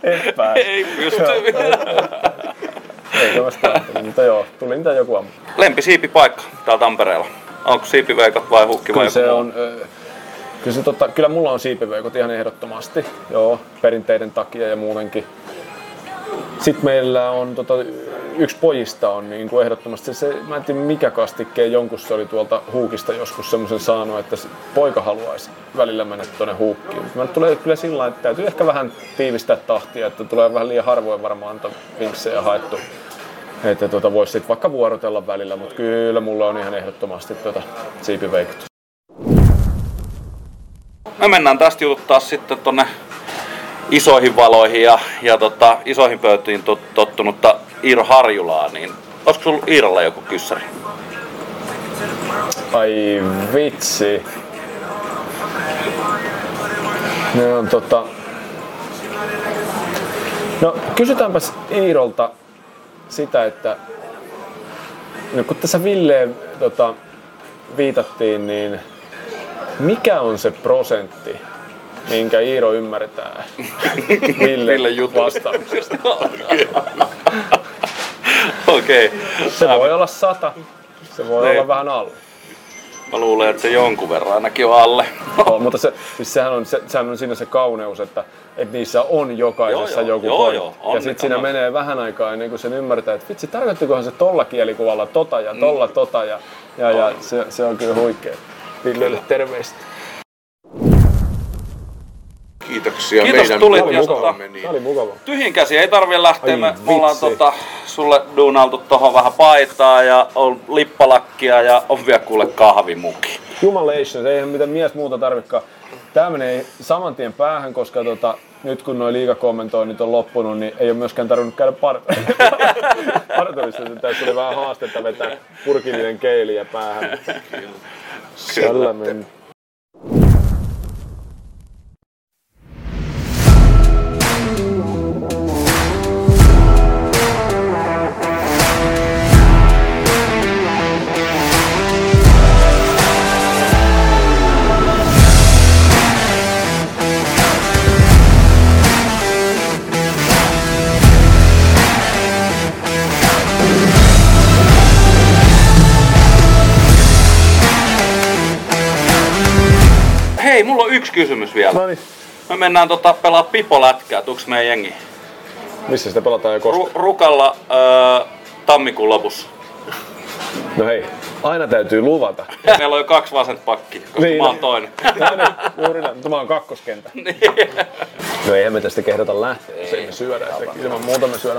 Epä. Ei pysty. Ei vastaan, mutta joo, tuli niitä joku ammu. Lempisiipipaikka täällä Tampereella. Onko siipiveikot vai hukki vai se on, kyllä, se totta, kyllä mulla on siipiveikot ihan ehdottomasti, joo, perinteiden takia ja muutenkin. Sitten meillä on tota, yksi pojista on niin kuin ehdottomasti se, mä en tiedä mikä kastikkeen jonkun se oli tuolta huukista joskus semmoisen saanut, että poika haluaisi välillä mennä tuonne huukkiin. Mä tulee kyllä sillä että täytyy ehkä vähän tiivistää tahtia, että tulee vähän liian harvoin varmaan vinksejä haettu että tuota, voisi sitten vaikka vuorotella välillä, mutta kyllä mulla on ihan ehdottomasti tuota siipiveikot. Me mennään tästä jututtaa sitten tonne isoihin valoihin ja, ja tota, isoihin pöytiin tottunutta Iiro Harjulaa, niin olisiko sulla Iirolla joku kyssäri? Ai vitsi. Ne on tota... No kysytäänpäs Iirolta sitä, että no kun tässä Ville tota, viitattiin, niin mikä on se prosentti, minkä Iiro ymmärtää (laughs) Ville, Ville vastauksesta? (laughs) Okei. Okay. Se voi olla sata, se voi niin. olla vähän alle. Mä luulen, että se jonkun verran ainakin on alle. (laughs) oh, mutta se, siis sehän, on, se, sehän on siinä se kauneus, että, että niissä on jokaisessa joo, joku joo, joo, on, ja sitten siinä menee vähän aikaa ennen kuin sen ymmärtää, että vitsi, tarkoittikohan se tolla kielikuvalla tota ja tolla mm. tota ja, ja, ja se, se on kyllä huikea. Villelle terveistä. Kiitoksia Kiitos meidän tulit. Tämä oli mukava. Tämä oli mukava. Tyhjin käsi ei tarvitse lähteä. Ai, me vitsi. ollaan tota, sulle duunaltu tuohon vähän paitaa ja on lippalakkia ja on vielä kuule kahvimuki. Jumalations, eihän mitään mies muuta tarvikaan. Tämä menee saman tien päähän, koska tota, nyt kun nuo liikakommentoinnit on loppunut, niin ei ole myöskään tarvinnut käydä par- (laughs) parturissa. Tässä oli vähän haastetta vetää purkillinen keiliä päähän. Tällä meni. Hei, mulla on yksi kysymys vielä. No niin, Me mennään tota, pelaa pipolätkää, tuuks meidän jengi? missä sitä pelataan ja koska? Ru- Rukalla öö, tammikuun lopussa. No hei, aina täytyy luvata. Meillä on jo kaksi vasenta pakki, koska Niin. mä oon toinen. No niin, juuri näin, mutta mä oon kakkoskentä. Niin. No eihän me tästä kehdata lähteä, jos ei me syödä. Ilman muuta me syödään.